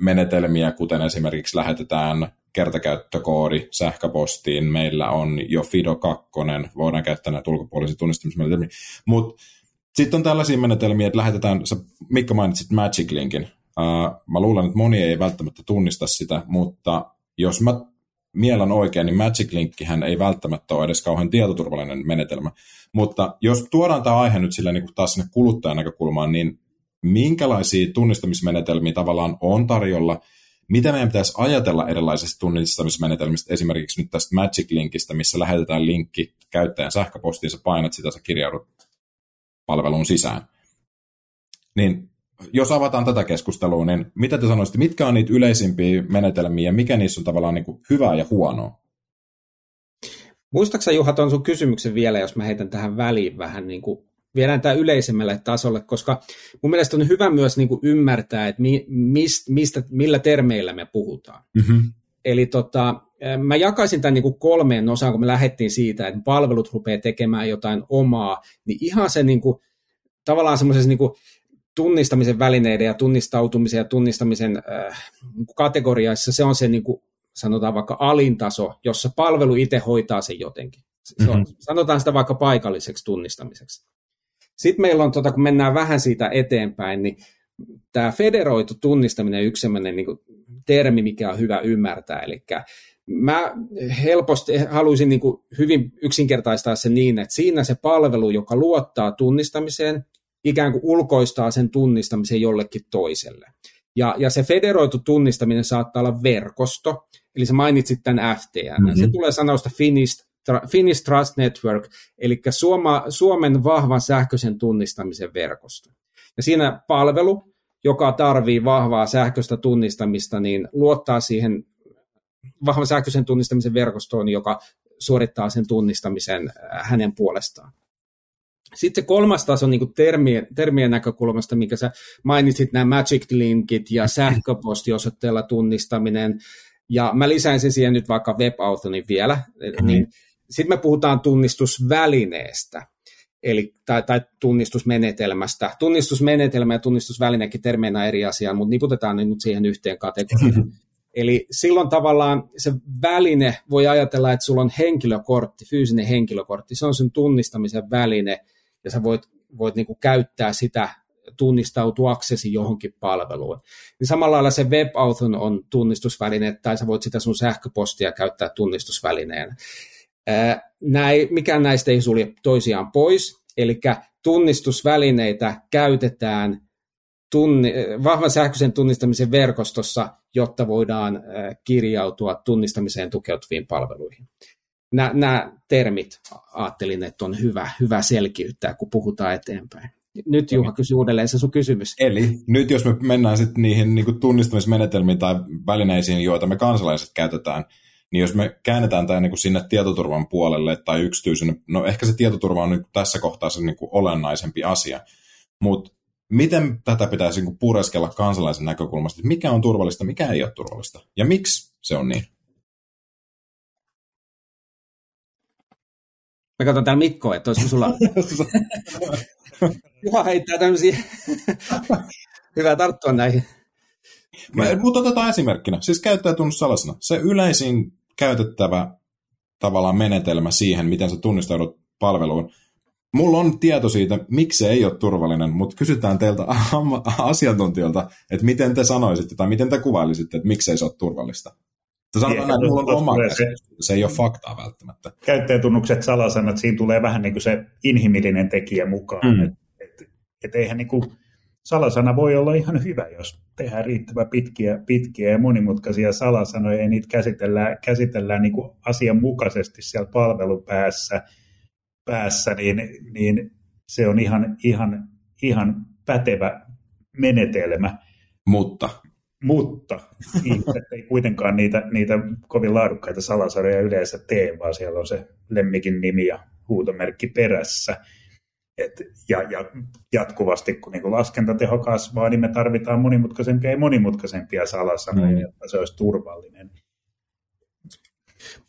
menetelmiä, kuten esimerkiksi lähetetään kertakäyttökoodi sähköpostiin, meillä on jo Fido 2, voidaan käyttää näitä ulkopuolisia tunnistamismenetelmiä, mutta sitten on tällaisia menetelmiä, että lähetetään, sä Mikko mainitsit Magic Linkin. Uh, mä luulen, että moni ei välttämättä tunnista sitä, mutta jos mä mielän oikein, niin Magic Linkkihän ei välttämättä ole edes kauhean tietoturvallinen menetelmä. Mutta jos tuodaan tämä aihe nyt sille niin taas sinne kuluttajan näkökulmaan, niin minkälaisia tunnistamismenetelmiä tavallaan on tarjolla, mitä meidän pitäisi ajatella erilaisista tunnistamismenetelmistä, esimerkiksi nyt tästä Magic Linkistä, missä lähetetään linkki käyttäjän sähköpostiin, sä painat sitä, sä kirjaudut palvelun sisään. Niin jos avataan tätä keskustelua, niin mitä te sanoisitte, mitkä on niitä yleisimpiä menetelmiä ja mikä niissä on tavallaan niin kuin hyvää ja huonoa? Muistaaksä Juha tuon sun kysymyksen vielä, jos mä heitän tähän väliin vähän niin kuin viedään tämä yleisemmälle tasolle, koska mun mielestä on hyvä myös niin kuin ymmärtää, että mi, mist, mistä, millä termeillä me puhutaan. Mm-hmm. Eli tota, mä jakaisin tämän niin kuin kolmeen osaan, kun me lähdettiin siitä, että palvelut rupeaa tekemään jotain omaa, niin ihan se niin kuin, tavallaan semmoisessa niin tunnistamisen välineiden ja tunnistautumisen ja tunnistamisen äh, kategoriassa se on se niin kuin, sanotaan vaikka alintaso, jossa palvelu itse hoitaa sen jotenkin. Se on, mm-hmm. Sanotaan sitä vaikka paikalliseksi tunnistamiseksi. Sitten meillä on, tota, kun mennään vähän siitä eteenpäin, niin tämä federoitu tunnistaminen on yksi sellainen niin kuin, termi, mikä on hyvä ymmärtää. Eli mä helposti haluaisin niin kuin hyvin yksinkertaistaa se niin, että siinä se palvelu, joka luottaa tunnistamiseen, ikään kuin ulkoistaa sen tunnistamisen jollekin toiselle. Ja, ja se federoitu tunnistaminen saattaa olla verkosto, eli sä mainitsit tämän FTN. Mm-hmm. Se tulee sanoista Finnish, Finnish Trust Network, eli Suoma, Suomen vahvan sähköisen tunnistamisen verkosto. Ja siinä palvelu, joka tarvii vahvaa sähköistä tunnistamista, niin luottaa siihen vahvan sähköisen tunnistamisen verkostoon, joka suorittaa sen tunnistamisen äh, hänen puolestaan. Sitten kolmas taso niin termien, termien näkökulmasta, mikä sä mainitsit, nämä magic linkit ja sähköpostiosoitteella tunnistaminen, ja mä lisäisin siihen nyt vaikka WebAuthonin vielä, mm-hmm. niin sitten me puhutaan tunnistusvälineestä, eli, tai, tai tunnistusmenetelmästä. Tunnistusmenetelmä ja tunnistusvälinekin termeinä eri asia, mutta niputetaan ne nyt siihen yhteen kategoriaan. Mm-hmm. Eli silloin tavallaan se väline voi ajatella, että sulla on henkilökortti, fyysinen henkilökortti, se on sen tunnistamisen väline, ja sä voit, voit niin kuin käyttää sitä tunnistautuaksesi johonkin palveluun. Niin samalla lailla se WebAuthn on tunnistusväline, tai sä voit sitä sun sähköpostia käyttää tunnistusvälineenä. Näin, mikään näistä ei sulje toisiaan pois, eli tunnistusvälineitä käytetään tunni, vahvan sähköisen tunnistamisen verkostossa, jotta voidaan kirjautua tunnistamiseen tukeutuviin palveluihin. Nämä, nämä termit ajattelin, että on hyvä, hyvä selkiyttää, kun puhutaan eteenpäin. Nyt Juha kysy uudelleen se sun kysymys. Eli nyt jos me mennään sitten niihin niin tunnistamismenetelmiin tai välineisiin, joita me kansalaiset käytetään, niin jos me käännetään tämä niin sinne tietoturvan puolelle tai yksityisen, no ehkä se tietoturva on nyt tässä kohtaa se niin olennaisempi asia, mutta miten tätä pitäisi niin pureskella kansalaisen näkökulmasta, että mikä on turvallista, mikä ei ole turvallista ja miksi se on niin? Mä katson täällä Mikkoa, että olisiko sulla... Juha heittää tämmöisiä... Hyvä tarttua näihin. Mä, mutta otetaan esimerkkinä. Siis käyttäjätunnussalasana. Se yleisin käytettävä tavallaan menetelmä siihen, miten sä tunnistaudut palveluun. Mulla on tieto siitä, miksi se ei ole turvallinen, mutta kysytään teiltä asiantuntijoilta, että miten te sanoisitte tai miten te kuvailisitte, että miksi ei se ole turvallista. Te sanotaan että mulla on oma se, se ei ole faktaa välttämättä. Käyttäjätunnukset, salasanat, siinä tulee vähän niin kuin se inhimillinen tekijä mukaan. Mm. Et, et, et eihän niin kuin, salasana voi olla ihan hyvä, jos tehdään riittävän pitkiä, pitkiä ja monimutkaisia salasanoja ja niitä käsitellään, käsitellään niin kuin asianmukaisesti siellä palvelun päässä, päässä niin, niin se on ihan, ihan, ihan pätevä menetelmä. Mutta mutta ihmiset ei kuitenkaan niitä, niitä kovin laadukkaita salasarjoja yleensä tee, vaan siellä on se lemmikin nimi ja huutomerkki perässä. Et, ja, ja jatkuvasti, kun niin laskentateho kasvaa, niin me tarvitaan monimutkaisempia ja monimutkaisempia salasanoja, mm. jotta se olisi turvallinen.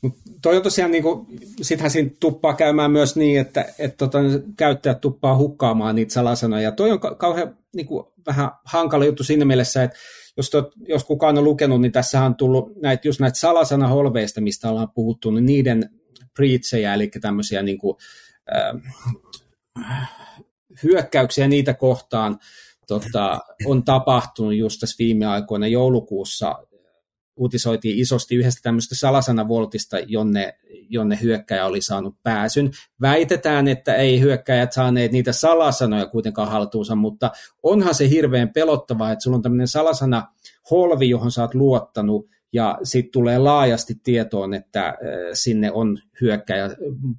Mut toi on tosiaan, niin kuin, sittenhän siinä tuppaa käymään myös niin, että, että tota, käyttäjät tuppaa hukkaamaan niitä salasanoja. Toi on kauhean niin kuin, vähän hankala juttu siinä mielessä, että jos, tot, jos kukaan on lukenut, niin tässä on tullut näitä, just näitä salasanaholveista, mistä ollaan puhuttu, niin niiden preachejä, eli tämmöisiä niin kuin, äh, hyökkäyksiä niitä kohtaan tota, on tapahtunut just tässä viime aikoina joulukuussa uutisoitiin isosti yhdestä tämmöistä salasanavoltista, jonne, jonne hyökkäjä oli saanut pääsyn. Väitetään, että ei hyökkäjät saaneet niitä salasanoja kuitenkaan haltuunsa, mutta onhan se hirveän pelottavaa, että sulla on tämmöinen salasana holvi, johon sä oot luottanut, ja sitten tulee laajasti tietoon, että sinne on hyökkäjä,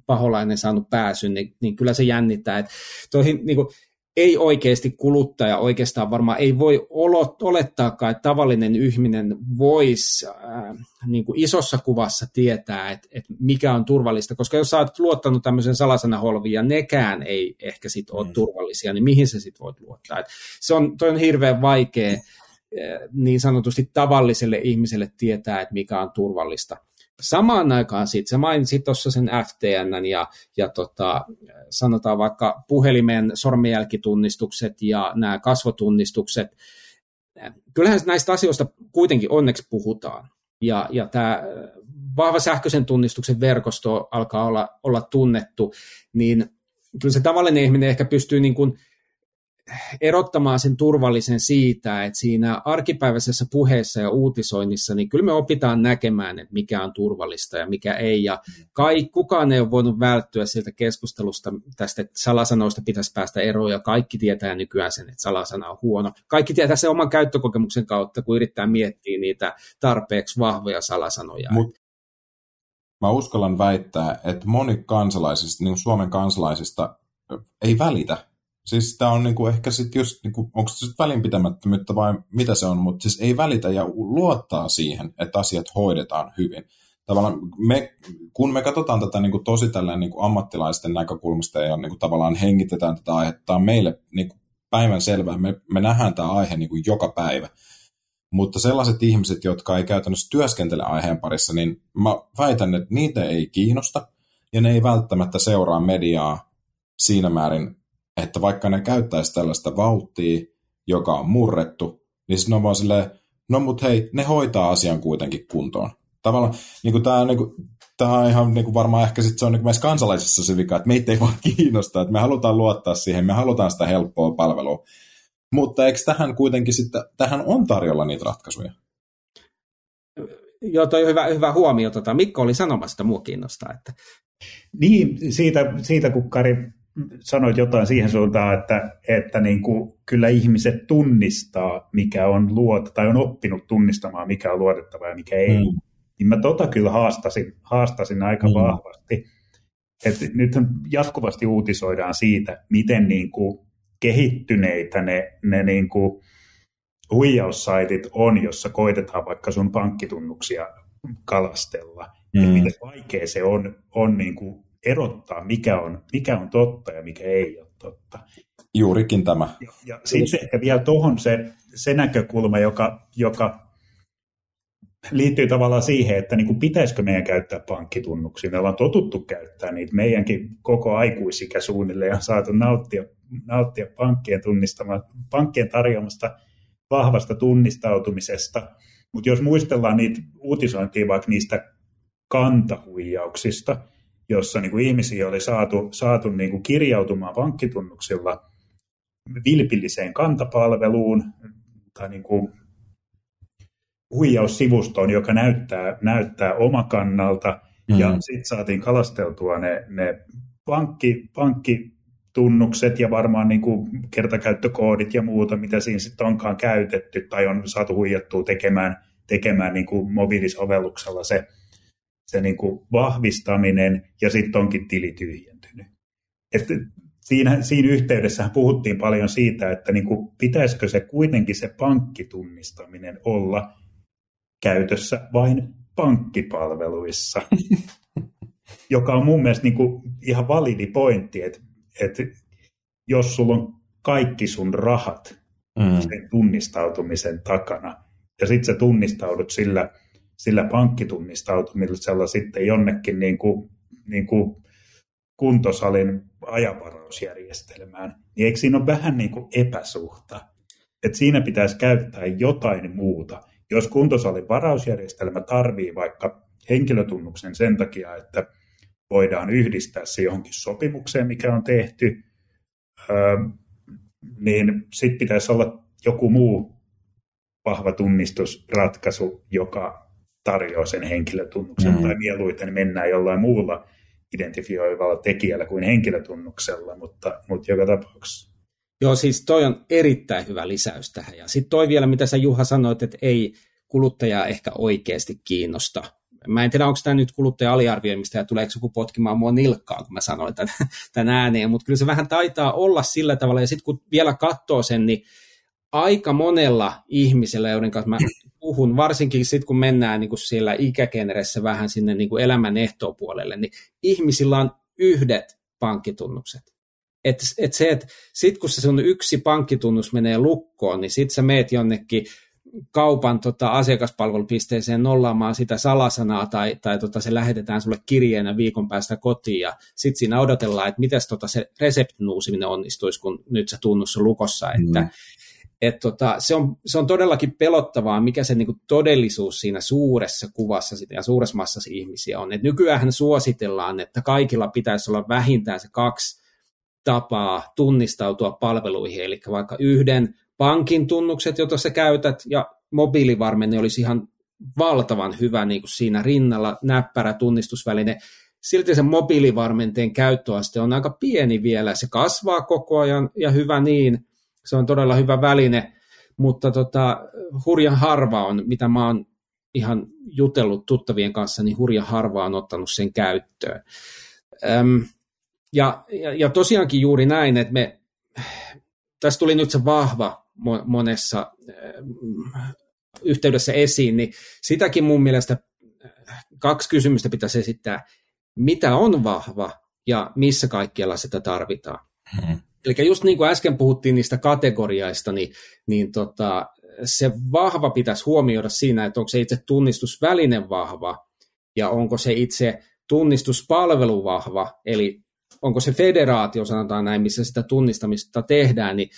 paholainen saanut pääsyn, niin, niin kyllä se jännittää. Että toihin, niin kuin, ei oikeasti kuluttaja oikeastaan varmaan ei voi olettaakaan, että tavallinen ihminen voisi äh, niin kuin isossa kuvassa tietää, että, että mikä on turvallista, koska jos sä oot luottanut tämmöisen salasanaholviin ja nekään ei ehkä sit ole mm. turvallisia, niin mihin sä sit voit luottaa? Et se on, toi on hirveän vaikea äh, niin sanotusti tavalliselle ihmiselle tietää, että mikä on turvallista. Samaan aikaan sitten, sä mainitsit tuossa sen FTN ja, ja tota, sanotaan vaikka puhelimen sormenjälkitunnistukset ja nämä kasvotunnistukset. Kyllähän näistä asioista kuitenkin onneksi puhutaan. Ja, ja tämä vahva sähköisen tunnistuksen verkosto alkaa olla, olla tunnettu, niin kyllä se tavallinen ihminen ehkä pystyy niin kuin erottamaan sen turvallisen siitä, että siinä arkipäiväisessä puheessa ja uutisoinnissa, niin kyllä me opitaan näkemään, että mikä on turvallista ja mikä ei. Ja kai, kukaan ei ole voinut välttyä siltä keskustelusta tästä, että salasanoista pitäisi päästä eroon, ja kaikki tietää nykyään sen, että salasana on huono. Kaikki tietää sen oman käyttökokemuksen kautta, kun yrittää miettiä niitä tarpeeksi vahvoja salasanoja. Mut, mä uskallan väittää, että moni kansalaisista, niin Suomen kansalaisista, ei välitä Siis tämä on niinku ehkä sitten just, niinku, onko se sitten välinpitämättömyyttä vai mitä se on, mutta siis ei välitä ja luottaa siihen, että asiat hoidetaan hyvin. Tavallaan me, kun me katsotaan tätä niinku tosi tällä niinku ammattilaisten näkökulmasta ja niinku tavallaan hengitetään tätä aihetta, meille niinku päivän selvää. Me, me nähdään tämä aihe niinku joka päivä. Mutta sellaiset ihmiset, jotka ei käytännössä työskentele aiheen parissa, niin mä väitän, että niitä ei kiinnosta ja ne ei välttämättä seuraa mediaa siinä määrin, että vaikka ne käyttäisi tällaista vauhtia, joka on murrettu, niin sitten on vaan silleen, no mut hei, ne hoitaa asian kuitenkin kuntoon. Tavallaan niin tämä, niin kuin, tämä on ihan niin kuin varmaan ehkä sit se on niin meissä kansalaisissa se vika, että meitä ei vaan kiinnostaa, että me halutaan luottaa siihen, me halutaan sitä helppoa palvelua. Mutta eikö tähän kuitenkin sitten, tähän on tarjolla niitä ratkaisuja? Joo, toi on hyvä, hyvä huomio. Tota, Mikko oli sanomassa, että mua kiinnostaa. Että... Niin, siitä, siitä kun Kari sanoit jotain siihen suuntaan, että, että niin kuin kyllä ihmiset tunnistaa, mikä on luota, tai on oppinut tunnistamaan, mikä on luotettavaa ja mikä ei. Mm. Niin mä tota kyllä haastasin, haastasin aika mm. vahvasti. Että nyt jatkuvasti uutisoidaan siitä, miten niin kuin kehittyneitä ne, ne niin kuin huijaussaitit on, jossa koitetaan vaikka sun pankkitunnuksia kalastella. Mm. Miten vaikea se on, on niin kuin erottaa, mikä on, mikä on totta ja mikä ei ole totta. Juurikin tämä. Ja, ja sitten ehkä vielä tuohon se, se näkökulma, joka, joka liittyy tavallaan siihen, että niin kuin pitäisikö meidän käyttää pankkitunnuksia. Me ollaan totuttu käyttää niitä. Meidänkin koko aikuisikä suunnilleen on saatu nauttia, nauttia pankkien, pankkien tarjoamasta vahvasta tunnistautumisesta. Mutta jos muistellaan niitä uutisointia vaikka niistä kantahuijauksista, jossa niin kuin ihmisiä oli saatu, saatu niin kuin kirjautumaan pankkitunnuksilla vilpilliseen kantapalveluun tai niin kuin huijaussivustoon, joka näyttää, näyttää omakannalta, mm-hmm. ja sitten saatiin kalasteltua ne, ne pankki, pankkitunnukset ja varmaan niin kuin kertakäyttökoodit ja muuta, mitä siinä sitten onkaan käytetty tai on saatu huijattua tekemään, tekemään niin kuin mobiilisovelluksella se se niin kuin vahvistaminen ja sitten onkin tili tyhjentynyt. Että siinä, siinä yhteydessä puhuttiin paljon siitä, että niin kuin pitäisikö se kuitenkin se pankkitunnistaminen olla käytössä vain pankkipalveluissa, joka on mun mielestä niin kuin ihan validi pointti, että, että jos sulla on kaikki sun rahat mm. sen tunnistautumisen takana, ja sitten sä tunnistaudut sillä sillä pankkitunnistautumisella sitten jonnekin niin kuin, niin kuin kuntosalin ajanvarausjärjestelmään, niin eikö siinä ole vähän niin kuin epäsuhta? Että siinä pitäisi käyttää jotain muuta. Jos kuntosalin varausjärjestelmä tarvii vaikka henkilötunnuksen sen takia, että voidaan yhdistää se johonkin sopimukseen, mikä on tehty, niin sitten pitäisi olla joku muu vahva tunnistusratkaisu, joka tarjoaa sen henkilötunnuksen, mm. tai mieluiten mennään jollain muulla identifioivalla tekijällä kuin henkilötunnuksella, mutta, mutta joka tapauksessa. Joo, siis toi on erittäin hyvä lisäys tähän. Ja sitten toi vielä, mitä sä Juha sanoit, että ei kuluttajaa ehkä oikeasti kiinnosta. Mä en tiedä, onko tämä nyt kuluttaja aliarvioimista ja tuleeko joku potkimaan mua nilkkaan, kun mä sanoin tämän, tämän ääneen, mutta kyllä se vähän taitaa olla sillä tavalla. Ja sitten kun vielä katsoo sen, niin aika monella ihmisellä, joiden kanssa mä puhun, varsinkin sitten kun mennään niin kuin siellä ikägeneressä vähän sinne niin kuin elämän ehtoopuolelle, niin ihmisillä on yhdet pankkitunnukset. Et, et se, että sitten kun se sun yksi pankkitunnus menee lukkoon, niin sitten sä meet jonnekin kaupan tota, asiakaspalvelupisteeseen nollaamaan sitä salasanaa tai, tai tota, se lähetetään sulle kirjeenä viikon päästä kotiin ja sitten siinä odotellaan, että miten tota, se reseptin uusiminen onnistuisi, kun nyt se tunnus on lukossa. Mm. Et tota, se, on, se on todellakin pelottavaa, mikä se niinku todellisuus siinä suuressa kuvassa ja suuressa massassa ihmisiä on. Et nykyään suositellaan, että kaikilla pitäisi olla vähintään se kaksi tapaa tunnistautua palveluihin, eli vaikka yhden pankin tunnukset, jota sä käytät, ja mobiilivarmenne olisi ihan valtavan hyvä niin kuin siinä rinnalla, näppärä tunnistusväline. Silti se mobiilivarmenteen käyttöaste on aika pieni vielä, se kasvaa koko ajan ja hyvä niin, se on todella hyvä väline, mutta tota, hurjan harva on, mitä mä oon ihan jutellut tuttavien kanssa, niin hurja harva on ottanut sen käyttöön. Öm, ja, ja, ja tosiaankin juuri näin, että me, tässä tuli nyt se vahva monessa yhteydessä esiin, niin sitäkin mun mielestä kaksi kysymystä pitäisi esittää. Mitä on vahva ja missä kaikkialla sitä tarvitaan? Hmm. Eli just niin kuin äsken puhuttiin niistä kategoriaista, niin, niin tota, se vahva pitäisi huomioida siinä, että onko se itse tunnistusväline vahva ja onko se itse tunnistuspalvelu vahva, eli onko se federaatio, sanotaan näin, missä sitä tunnistamista tehdään, niin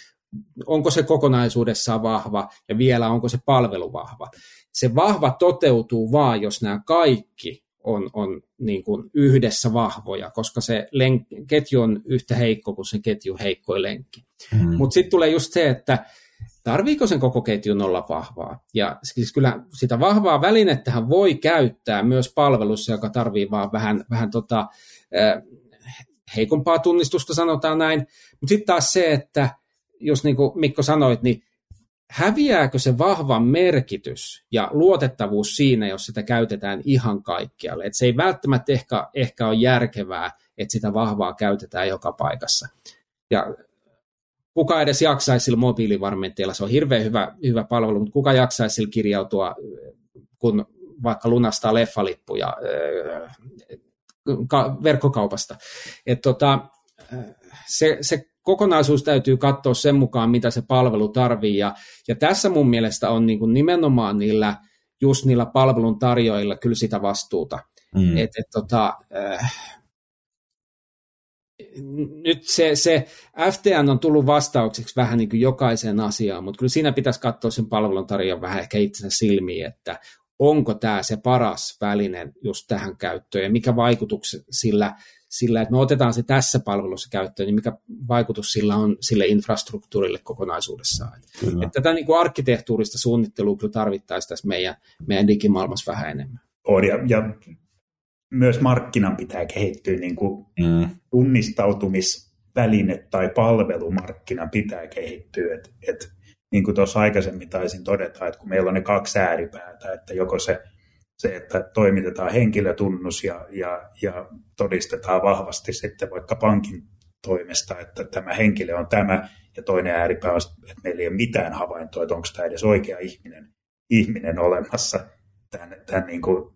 onko se kokonaisuudessaan vahva ja vielä onko se palvelu vahva. Se vahva toteutuu vaan, jos nämä kaikki on, on niin kuin yhdessä vahvoja, koska se len- ketju on yhtä heikko kuin se ketju heikkoin lenkki. Mm. Mutta sitten tulee just se, että tarviiko sen koko ketjun olla vahvaa. Ja siis kyllä sitä vahvaa välinettähän voi käyttää myös palvelussa, joka tarvii vaan vähän, vähän tota, heikompaa tunnistusta, sanotaan näin. Mutta sitten taas se, että jos niin kuin Mikko sanoit, niin häviääkö se vahva merkitys ja luotettavuus siinä, jos sitä käytetään ihan kaikkialle. Et se ei välttämättä ehkä, ehkä ole järkevää, että sitä vahvaa käytetään joka paikassa. Ja kuka edes jaksaisi sillä mobiilivarmenteilla, se on hirveän hyvä, hyvä palvelu, mutta kuka jaksaisi sillä kirjautua, kun vaikka lunastaa leffalippuja verkkokaupasta. Et tota, se, se kokonaisuus täytyy katsoa sen mukaan, mitä se palvelu tarvii. Ja, ja tässä mun mielestä on niin kuin nimenomaan niillä, just niillä palvelun tarjoajilla kyllä sitä vastuuta. Mm. Et, et, tota, äh, nyt se, se FTN on tullut vastaukseksi vähän niin kuin jokaiseen asiaan, mutta kyllä siinä pitäisi katsoa sen palveluntarjoajan vähän ehkä itsensä silmiin, että onko tämä se paras väline just tähän käyttöön ja mikä vaikutukset sillä sillä, että me otetaan se tässä palvelussa käyttöön, niin mikä vaikutus sillä on sille infrastruktuurille kokonaisuudessaan. Kyllä. Että tätä niin kuin arkkitehtuurista suunnittelua kyllä tarvittaisiin tässä meidän, meidän digimaailmassa vähän enemmän. On, ja, ja myös markkinan pitää kehittyä, niin kuin mm. tunnistautumisväline tai palvelumarkkinan pitää kehittyä. Et, et, niin kuin tuossa aikaisemmin taisin todeta, että kun meillä on ne kaksi ääripäätä, että joko se se, että toimitetaan henkilötunnus ja, ja, ja todistetaan vahvasti sitten vaikka pankin toimesta, että tämä henkilö on tämä, ja toinen ääripää on, että meillä ei ole mitään havaintoa, että onko tämä edes oikea ihminen, ihminen olemassa tämän, tämän niin kuin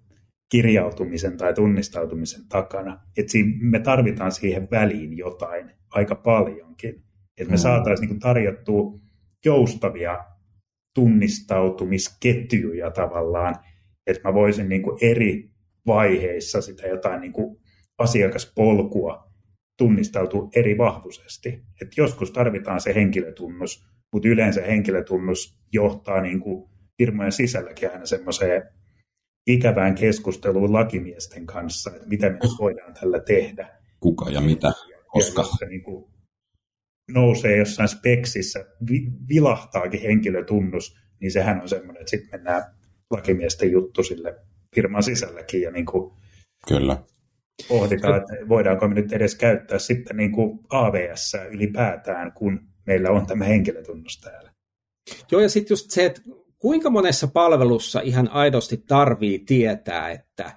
kirjautumisen tai tunnistautumisen takana. Että me tarvitaan siihen väliin jotain aika paljonkin. Että me mm. saataisiin niin tarjottua joustavia tunnistautumisketjuja tavallaan, että mä voisin niin kuin eri vaiheissa sitä jotain niin kuin asiakaspolkua tunnistautua eri vahvuisesti. Et joskus tarvitaan se henkilötunnus, mutta yleensä henkilötunnus johtaa niin kuin firmojen sisälläkin aina semmoiseen ikävään keskusteluun lakimiesten kanssa, että mitä me voidaan tällä tehdä. Kuka ja mitä, koska. Ja se niin kuin nousee jossain speksissä, vi, vilahtaakin henkilötunnus, niin sehän on semmoinen, että sitten mennään lakimiesten juttu sille firman sisälläkin ja niin kuin Kyllä. pohditaan, että voidaanko me nyt edes käyttää sitten niin kuin AVS ylipäätään, kun meillä on tämä henkilötunnus täällä. Joo, ja sitten just se, että kuinka monessa palvelussa ihan aidosti tarvii tietää, että,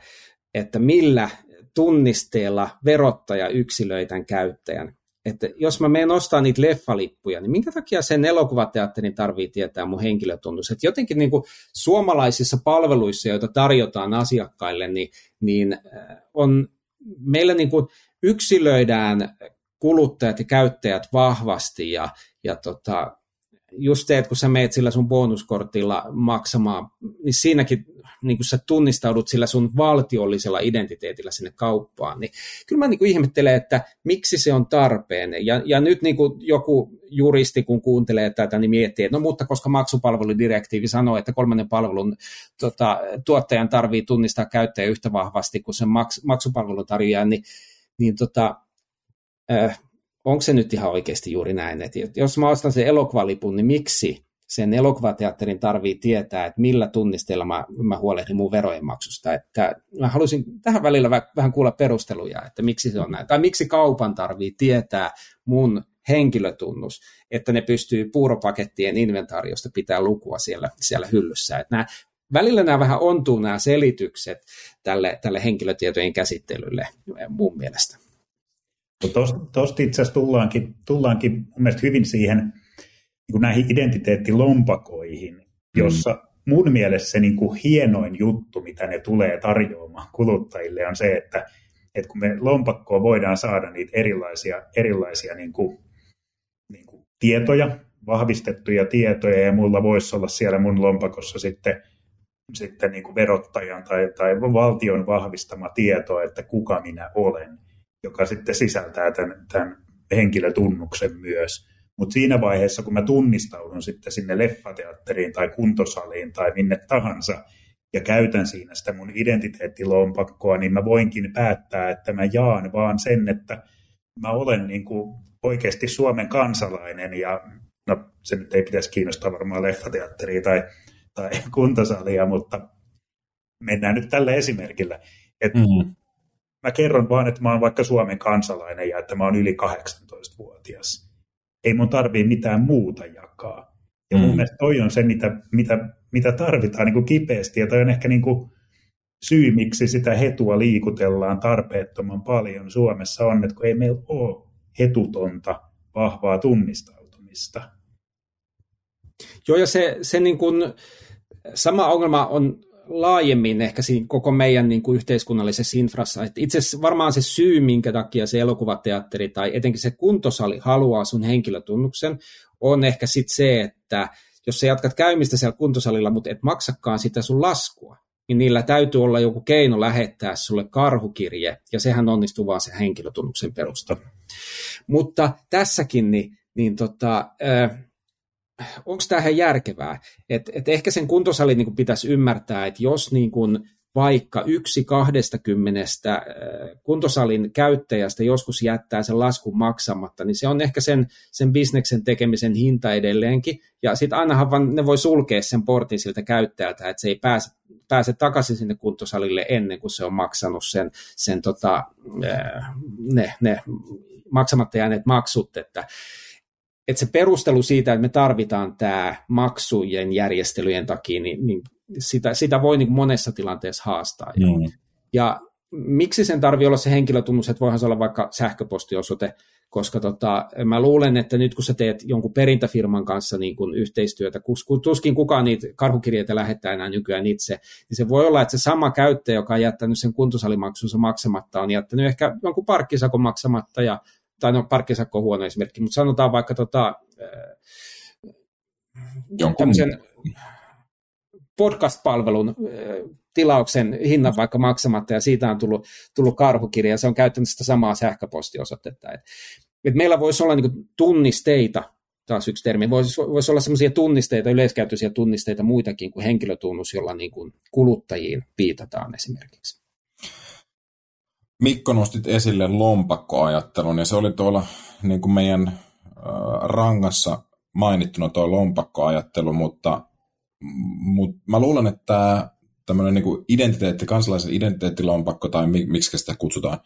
että millä tunnisteella verottaja yksilöi tämän käyttäjän että jos mä menen ostaa niitä leffalippuja, niin minkä takia sen elokuvateatterin tarvii tietää mun henkilötunnus? Että jotenkin niin kuin suomalaisissa palveluissa, joita tarjotaan asiakkaille, niin, niin äh, on, meillä niin kuin yksilöidään kuluttajat ja käyttäjät vahvasti ja, ja tota, just se, että kun sä meet sillä sun bonuskortilla maksamaan, niin siinäkin niin kun sä tunnistaudut sillä sun valtiollisella identiteetillä sinne kauppaan, niin kyllä mä niin kuin ihmettelen, että miksi se on tarpeen. Ja, ja nyt niin kuin joku juristi, kun kuuntelee tätä, niin miettii, että no mutta koska maksupalveludirektiivi sanoo, että kolmannen palvelun tota, tuottajan tarvii tunnistaa käyttäjä yhtä vahvasti kuin sen maks, maksupalvelun tarjoajan, niin, niin tota, äh, onko se nyt ihan oikeasti juuri näin, että jos mä ostan sen elokuvalipun, niin miksi sen elokuvateatterin tarvii tietää, että millä tunnisteilla mä, mä huolehdin mun verojen maksusta. Että mä haluaisin tähän välillä vähän kuulla perusteluja, että miksi se on näin. Tai miksi kaupan tarvii tietää mun henkilötunnus, että ne pystyy puuropakettien inventaariosta pitää lukua siellä, siellä hyllyssä. Että nämä, välillä nämä vähän ontuu nämä selitykset tälle, tälle henkilötietojen käsittelylle mun mielestä. Tuosta itse asiassa tullaankin, tullaankin mun mielestä hyvin siihen niin näihin identiteettilompakoihin, mm. jossa mun mielestä se niin kuin hienoin juttu, mitä ne tulee tarjoamaan kuluttajille, on se, että, että kun me lompakkoon voidaan saada niitä erilaisia, erilaisia niin kuin, niin kuin tietoja, vahvistettuja tietoja, ja mulla voisi olla siellä mun lompakossa sitten, sitten niin kuin verottajan tai, tai valtion vahvistama tieto, että kuka minä olen, joka sitten sisältää tämän, tämän henkilötunnuksen myös. Mutta siinä vaiheessa, kun mä tunnistaudun sitten sinne leffateatteriin tai kuntosaliin tai minne tahansa, ja käytän siinä sitä mun identiteettilompakkoa, niin mä voinkin päättää, että mä jaan vaan sen, että mä olen niin kuin oikeasti Suomen kansalainen, ja no se nyt ei pitäisi kiinnostaa varmaan leffateatteria tai, tai kuntosalia, mutta mennään nyt tällä esimerkillä. Että mm-hmm. Mä kerron vaan, että mä oon vaikka Suomen kansalainen ja että mä oon yli 18-vuotias ei mun tarvii mitään muuta jakaa. Ja mun mm. mielestä toi on se, mitä, mitä, mitä tarvitaan niin kuin kipeästi, ja toi on ehkä niin kuin syy, miksi sitä hetua liikutellaan tarpeettoman paljon Suomessa on, että kun ei meillä ole hetutonta vahvaa tunnistautumista. Joo, ja se, se niin kuin, sama ongelma on laajemmin ehkä siinä koko meidän niin kuin yhteiskunnallisessa infrassa. Että itse asiassa varmaan se syy, minkä takia se elokuvateatteri tai etenkin se kuntosali haluaa sun henkilötunnuksen, on ehkä sitten se, että jos sä jatkat käymistä siellä kuntosalilla, mutta et maksakaan sitä sun laskua, niin niillä täytyy olla joku keino lähettää sulle karhukirje, ja sehän onnistuu vaan sen henkilötunnuksen perusteella. Mutta tässäkin, niin, niin tota, äh, onko tämä järkevää? Et, et ehkä sen kuntosali niin pitäisi ymmärtää, että jos niin kuin vaikka yksi kahdesta kymmenestä äh, kuntosalin käyttäjästä joskus jättää sen laskun maksamatta, niin se on ehkä sen, sen bisneksen tekemisen hinta edelleenkin. Ja sitten ainahan vaan ne voi sulkea sen portin siltä käyttäjältä, että se ei pääse, pääse takaisin sinne kuntosalille ennen kuin se on maksanut sen, sen tota, äh, ne, ne maksamatta jääneet maksut. Että, että se perustelu siitä, että me tarvitaan tämä maksujen järjestelyjen takia, niin, niin sitä, sitä voi niin monessa tilanteessa haastaa. Mm. Ja miksi sen tarvii olla se henkilötunnus, että voihan se olla vaikka sähköpostiosoite, koska tota, mä luulen, että nyt kun sä teet jonkun perintäfirman kanssa niin kun yhteistyötä, kun tuskin kukaan niitä karhukirjeitä lähettää enää nykyään itse, niin se voi olla, että se sama käyttäjä, joka on jättänyt sen kuntosalimaksunsa maksamatta, on jättänyt ehkä jonkun parkkisakon maksamatta ja tai no parkkisakko on huono esimerkki, mutta sanotaan vaikka tota, äh, Jonkun... podcast-palvelun äh, tilauksen hinnan vaikka maksamatta ja siitä on tullut, tullut karhukirja ja se on käyttänyt sitä samaa sähköpostiosoitetta. Et, et meillä voisi olla niin tunnisteita, taas yksi termi, voisi, voisi olla sellaisia tunnisteita, yleiskäytöisiä tunnisteita muitakin kuin henkilötunnus, jolla niin kuin kuluttajiin viitataan esimerkiksi. Mikko nostit esille lompakkoajattelun ja se oli tuolla niin kuin meidän äh, rangassa mainittuna tuo lompakkoajattelu, mutta, mutta mä luulen, että tämmöinen niin kuin identiteetti, kansalaisen identiteettilompakko tai miksi sitä kutsutaan,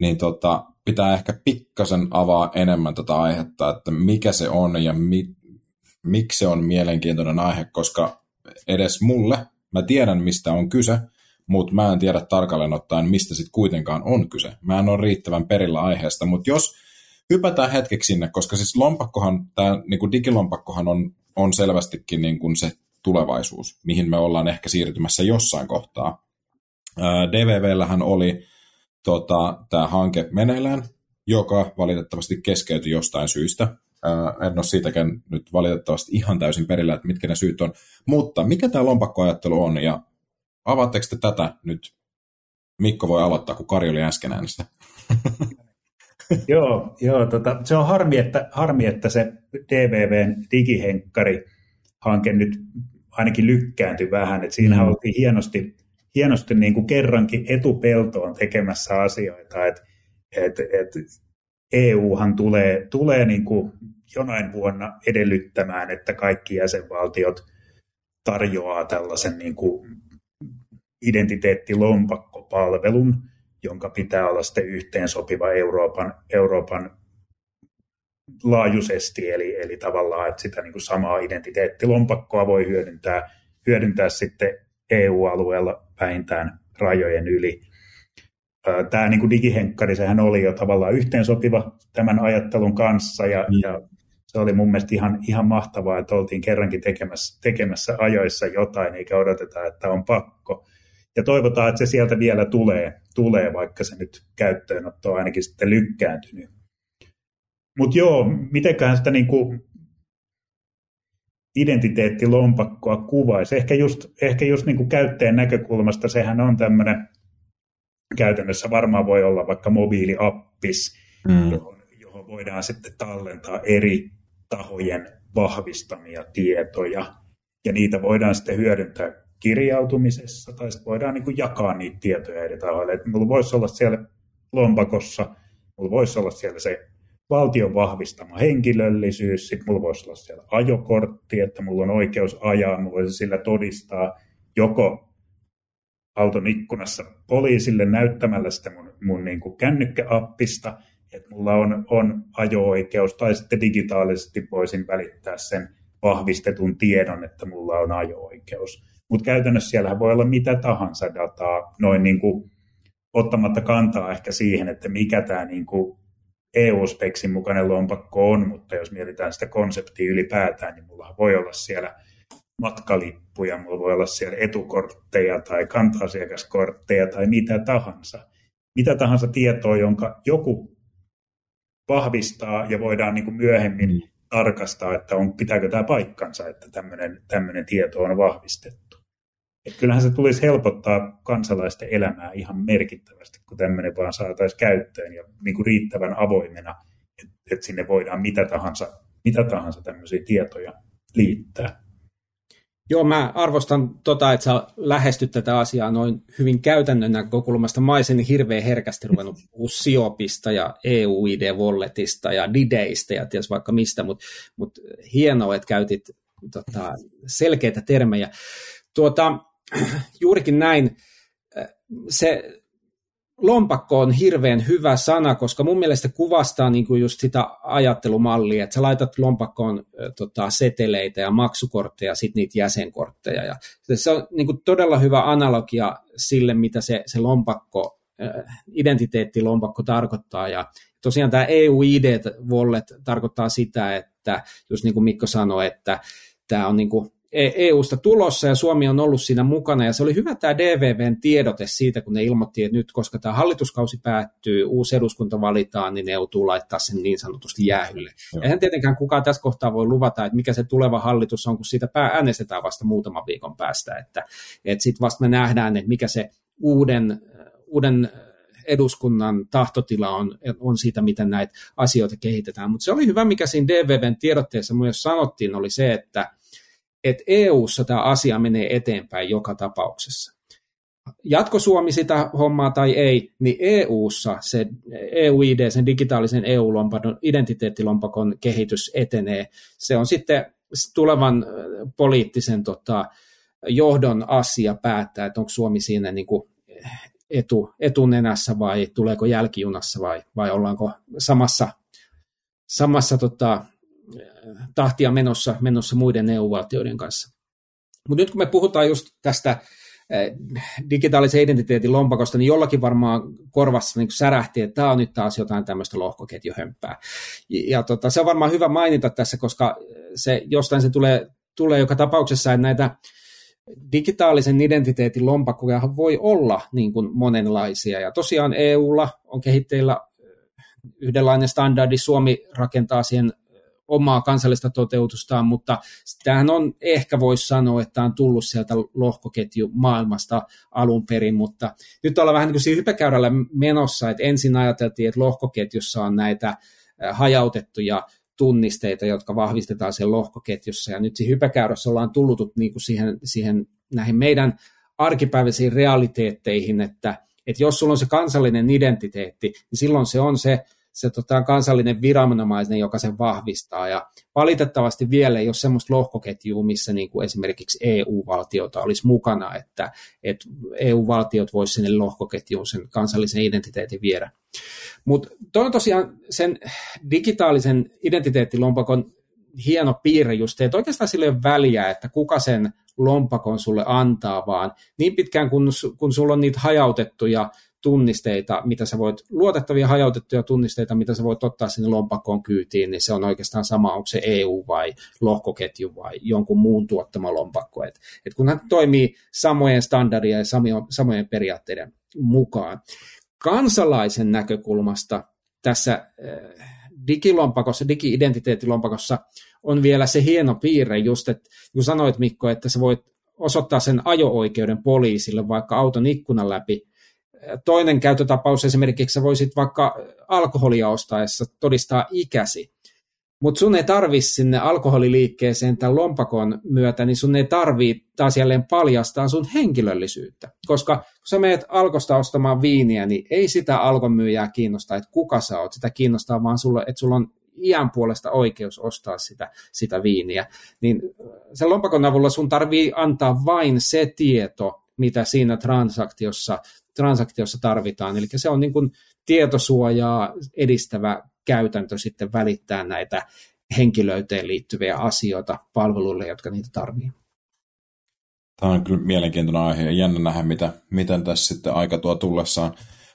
niin tota, pitää ehkä pikkasen avaa enemmän tätä aihetta, että mikä se on ja mi, miksi se on mielenkiintoinen aihe, koska edes mulle, mä tiedän mistä on kyse, mutta mä en tiedä tarkalleen ottaen, mistä sitten kuitenkaan on kyse. Mä en ole riittävän perillä aiheesta, mutta jos hypätään hetkeksi sinne, koska siis lompakkohan, tämä niin digilompakkohan on, on selvästikin niin se tulevaisuus, mihin me ollaan ehkä siirtymässä jossain kohtaa. DVVllähän oli tota, tämä hanke meneillään, joka valitettavasti keskeytyi jostain syystä. en ole siitäkään nyt valitettavasti ihan täysin perillä, että mitkä ne syyt on. Mutta mikä tämä lompakkoajattelu on ja Avaatteko te tätä nyt? Mikko voi aloittaa, kun Kari oli äsken äänestä. joo, joo tota, se on harmi että, harmi, että se DVVn digihenkkari-hanke nyt ainakin lykkääntyi vähän. Et siinähän mm. oltiin hienosti, hienosti niin kuin kerrankin etupeltoon tekemässä asioita. Et, et, et, EUhan tulee, tulee niin kuin jonain vuonna edellyttämään, että kaikki jäsenvaltiot tarjoaa tällaisen niin kuin identiteettilompakkopalvelun, jonka pitää olla sitten yhteensopiva Euroopan, Euroopan laajuisesti, eli, eli tavallaan, että sitä niin kuin samaa identiteettilompakkoa voi hyödyntää, hyödyntää sitten EU-alueella vähintään rajojen yli. Tämä niin kuin digihenkkari, sehän oli jo tavallaan yhteensopiva tämän ajattelun kanssa, ja, mm. ja se oli mun mielestä ihan, ihan mahtavaa, että oltiin kerrankin tekemässä, tekemässä ajoissa jotain, eikä odoteta, että on pakko. Ja toivotaan, että se sieltä vielä tulee, tulee vaikka se nyt käyttöönotto on ainakin sitten lykkääntynyt. Mutta joo, mitenkään sitä niinku identiteettilompakkoa kuvaisi. Ehkä just, ehkä just niinku käyttäjän näkökulmasta sehän on tämmöinen, käytännössä varmaan voi olla vaikka mobiiliappis, mm. johon, johon voidaan sitten tallentaa eri tahojen vahvistamia tietoja, ja niitä voidaan sitten hyödyntää kirjautumisessa, tai sitten voidaan niin kuin jakaa niitä tietoja eri tahoille. Että mulla voisi olla siellä lompakossa, mulla voisi olla siellä se valtion vahvistama henkilöllisyys, sitten mulla voisi olla siellä ajokortti, että mulla on oikeus ajaa, mulla voisi sillä todistaa joko auton ikkunassa poliisille näyttämällä sitä mun, mun niin kuin kännykkäappista, että mulla on, on ajo-oikeus, tai sitten digitaalisesti voisin välittää sen vahvistetun tiedon, että mulla on ajo-oikeus. Mutta käytännössä siellä voi olla mitä tahansa dataa, noin niin kuin ottamatta kantaa ehkä siihen, että mikä tämä niin kuin EU-speksin mukainen lompakko on, mutta jos mietitään sitä konseptia ylipäätään, niin mulla voi olla siellä matkalippuja, mulla voi olla siellä etukortteja tai kanta-asiakaskortteja tai mitä tahansa. Mitä tahansa tietoa, jonka joku vahvistaa ja voidaan niin kuin myöhemmin mm. tarkastaa, että on, pitääkö tämä paikkansa, että tämmöinen, tämmöinen tieto on vahvistettu. Et kyllähän se tulisi helpottaa kansalaisten elämää ihan merkittävästi, kun tämmöinen vaan saataisiin käyttöön ja niin kuin riittävän avoimena, että et sinne voidaan mitä tahansa, mitä tahansa tämmöisiä tietoja liittää. Joo, mä arvostan tota, että sä lähestyt tätä asiaa noin hyvin käytännön näkökulmasta. Mä olisin hirveän herkästi ruvennut puhua Siopista ja EU-ID-walletista ja Dideistä ja ties vaikka mistä, mutta mut hienoa, että käytit tota, selkeitä termejä. Tuota, juurikin näin. Se lompakko on hirveän hyvä sana, koska mun mielestä kuvastaa niin kuin just sitä ajattelumallia, että sä laitat lompakkoon tota, seteleitä ja maksukortteja, sitten niitä jäsenkortteja. Ja se on niin kuin todella hyvä analogia sille, mitä se, se lompakko, identiteettilompakko tarkoittaa. Ja tosiaan tämä EU-ID-wallet tarkoittaa sitä, että just niin kuin Mikko sanoi, että tämä on niin kuin EUsta e tulossa ja Suomi on ollut siinä mukana ja se oli hyvä tämä DVVn tiedote siitä, kun ne ilmoitti, että nyt koska tämä hallituskausi päättyy, uusi eduskunta valitaan, niin ne joutuu laittaa sen niin sanotusti jäähylle. Joo. Eihän tietenkään kukaan tässä kohtaa voi luvata, että mikä se tuleva hallitus on, kun siitä äänestetään vasta muutaman viikon päästä, että, että sitten vasta me nähdään, että mikä se uuden, uuden eduskunnan tahtotila on, on siitä, miten näitä asioita kehitetään. Mutta se oli hyvä, mikä siinä DVVn tiedotteessa myös sanottiin, oli se, että että EU-ssa tämä asia menee eteenpäin joka tapauksessa. Jatko Suomi sitä hommaa tai ei, niin EU-ssa se EU-ID, sen digitaalisen EU-lompakon, identiteettilompakon kehitys etenee. Se on sitten tulevan poliittisen tota, johdon asia päättää, että onko Suomi siinä niin kuin etu, etunenässä vai tuleeko jälkijunassa vai, vai ollaanko samassa, samassa tota, tahtia menossa, menossa muiden EU-valtioiden kanssa. Mutta nyt kun me puhutaan just tästä eh, digitaalisen identiteetin lompakosta, niin jollakin varmaan korvassa niin särähti, että tämä on nyt taas jotain tämmöistä lohkoketjuhömpää. Ja, ja tota, se on varmaan hyvä mainita tässä, koska se jostain se tulee, tulee joka tapauksessa, että näitä digitaalisen identiteetin lompakkoja voi olla niin kuin monenlaisia. Ja tosiaan EUlla on kehitteillä yhdenlainen standardi, Suomi rakentaa siihen omaa kansallista toteutustaan, mutta tämähän on, ehkä voisi sanoa, että on tullut sieltä lohkoketju maailmasta alun perin, mutta nyt ollaan vähän niin kuin hypäkäyrällä menossa, että ensin ajateltiin, että lohkoketjussa on näitä hajautettuja tunnisteita, jotka vahvistetaan sen lohkoketjussa, ja nyt siinä hypäkäyrässä ollaan tullut niin kuin siihen, siihen näihin meidän arkipäiväisiin realiteetteihin, että, että jos sulla on se kansallinen identiteetti, niin silloin se on se se tota, kansallinen viranomainen, joka sen vahvistaa. Ja valitettavasti vielä ei ole semmoista lohkoketjua, missä niin kuin esimerkiksi EU-valtiota olisi mukana, että, että EU-valtiot voisivat sinne lohkoketjuun sen kansallisen identiteetin viedä. Mutta toi on tosiaan sen digitaalisen identiteettilompakon hieno piirre just, että oikeastaan sille ei ole väliä, että kuka sen lompakon sulle antaa, vaan niin pitkään kun, kun sulla on niitä hajautettuja tunnisteita, mitä sä voit, luotettavia hajautettuja tunnisteita, mitä sä voit ottaa sinne lompakkoon kyytiin, niin se on oikeastaan sama, onko se EU vai lohkoketju vai jonkun muun tuottama lompakko. Et, et kun hän toimii samojen standardia ja samojen, periaatteiden mukaan. Kansalaisen näkökulmasta tässä äh, digilompakossa, digi-identiteettilompakossa on vielä se hieno piirre just, että kun sanoit Mikko, että sä voit osoittaa sen ajo-oikeuden poliisille vaikka auton ikkunan läpi, toinen käyttötapaus esimerkiksi sä voisit vaikka alkoholia ostaessa todistaa ikäsi, mutta sun ei tarvi sinne alkoholiliikkeeseen tämän lompakon myötä, niin sun ei tarvii taas jälleen paljastaa sun henkilöllisyyttä. Koska kun sä meet alkosta ostamaan viiniä, niin ei sitä alkon myyjää kiinnosta, että kuka sä oot. Sitä kiinnostaa vaan sulle, että sulla on iän puolesta oikeus ostaa sitä, sitä viiniä. Niin sen lompakon avulla sun tarvii antaa vain se tieto, mitä siinä transaktiossa, transaktiossa tarvitaan. Eli se on niin kuin tietosuojaa edistävä käytäntö sitten välittää näitä henkilöyteen liittyviä asioita palveluille, jotka niitä tarvii. Tämä on kyllä mielenkiintoinen aihe ja jännä nähdä, mitä, miten tässä sitten aika tuo tullessaan.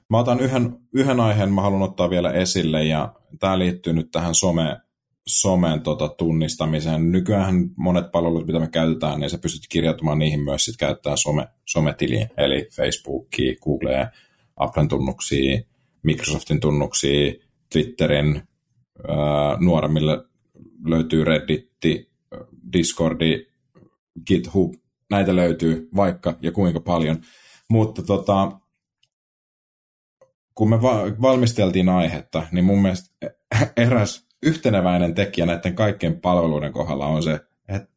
Mä otan yhden, yhden aiheen, mä haluan ottaa vielä esille ja tämä liittyy nyt tähän some, somen tota, tunnistamiseen. Nykyään monet palvelut, mitä me käytetään, niin sä pystyt kirjautumaan niihin myös sit käyttää some, sometiliä, eli Facebookia, Googlea, Applen tunnuksia, Microsoftin tunnuksia, Twitterin, ää, nuoremmille löytyy Redditti, Discordi, GitHub, näitä löytyy vaikka ja kuinka paljon. Mutta tota, kun me va- valmisteltiin aihetta, niin mun mielestä eräs yhteneväinen tekijä näiden kaikkien palveluiden kohdalla on se, että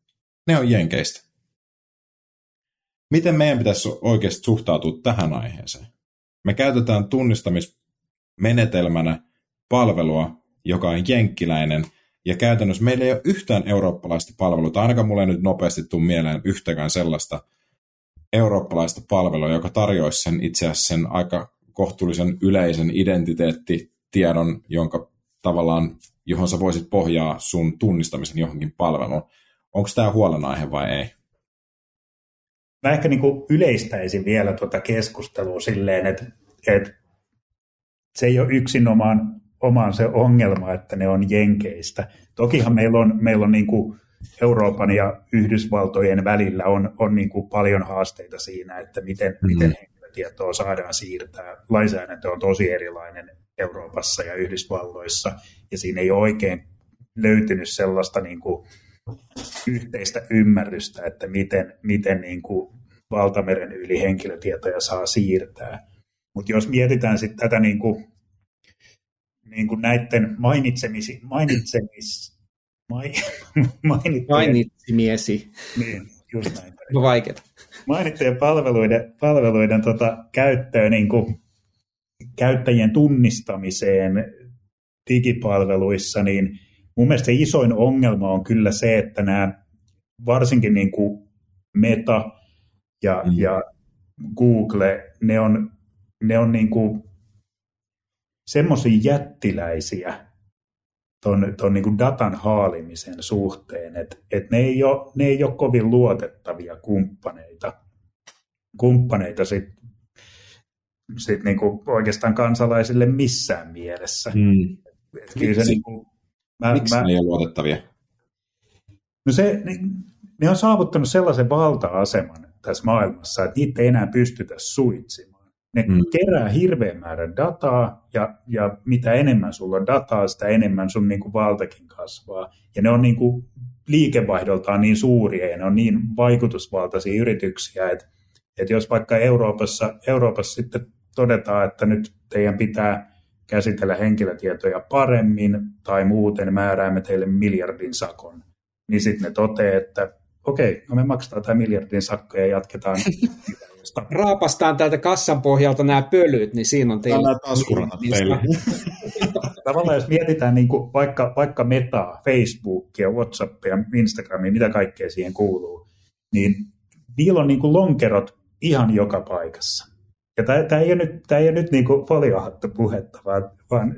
ne on jenkeistä. Miten meidän pitäisi oikeasti suhtautua tähän aiheeseen? Me käytetään tunnistamismenetelmänä palvelua, joka on jenkkiläinen, ja käytännössä meillä ei ole yhtään eurooppalaista palvelua, ainakaan mulle ei nyt nopeasti tule mieleen yhtäkään sellaista eurooppalaista palvelua, joka tarjoaisi sen itse asiassa sen aika kohtuullisen yleisen identiteettitiedon, jonka tavallaan, johon sä voisit pohjaa sun tunnistamisen johonkin palveluun. Onko tämä huolenaihe vai ei? Mä ehkä niin yleistäisin vielä tuota keskustelua silleen, että, että se ei ole yksinomaan omaan se ongelma, että ne on jenkeistä. Tokihan meillä on, meillä on niin kuin Euroopan ja Yhdysvaltojen välillä on, on niin kuin paljon haasteita siinä, että miten, mm-hmm. miten henkilötietoa saadaan siirtää. Lainsäädäntö on tosi erilainen Euroopassa ja Yhdysvalloissa, ja siinä ei ole oikein löytynyt sellaista niin kuin yhteistä ymmärrystä, että miten, miten niin kuin valtameren yli henkilötietoja saa siirtää. Mutta jos mietitään sitten tätä niin kuin niin kuin näiden mainitsemisi, mainitsemis, mai, mainitsemiesi. Niin, just näin. Vaikeaa. Mainittujen palveluiden, palveluiden tota, käyttöön niin kuin, käyttäjien tunnistamiseen digipalveluissa, niin mun mielestä se isoin ongelma on kyllä se, että nämä varsinkin niin kuin Meta ja, mm. ja Google, ne on, ne on niin kuin semmoisia jättiläisiä ton, ton niin kuin datan haalimisen suhteen, että et ne, ei ole, ne ei ole kovin luotettavia kumppaneita, kumppaneita sit, sit niin kuin oikeastaan kansalaisille missään mielessä. Mm. Et Miksi? Se niin kuin, mä, Miksi mä, ne ei ole luotettavia? No se, ne, ne on saavuttanut sellaisen valta-aseman tässä maailmassa, että niitä ei enää pystytä suitsimaan. Ne mm. kerää hirveän määrän dataa, ja, ja mitä enemmän sulla on dataa, sitä enemmän sun niin kuin valtakin kasvaa. Ja ne on niin kuin liikevaihdoltaan niin suuria, ja ne on niin vaikutusvaltaisia yrityksiä, että, että jos vaikka Euroopassa, Euroopassa sitten todetaan, että nyt teidän pitää käsitellä henkilötietoja paremmin, tai muuten määräämme teille miljardin sakon, niin sitten ne toteaa, että okei, no me maksetaan tämä miljardin sakkoja ja jatketaan. Raapastaan täältä kassan pohjalta nämä pölyt, niin siinä on teillä. Nämä taskurahat teille. Tavallaan jos mietitään niin kuin vaikka, vaikka Metaa, Facebookia, Whatsappia, Instagramia, mitä kaikkea siihen kuuluu, niin niillä on niin kuin lonkerot ihan joka paikassa. Ja tämä ei ole nyt, tämä ei ole nyt niin kuin foliohattu puhetta, vaan, vaan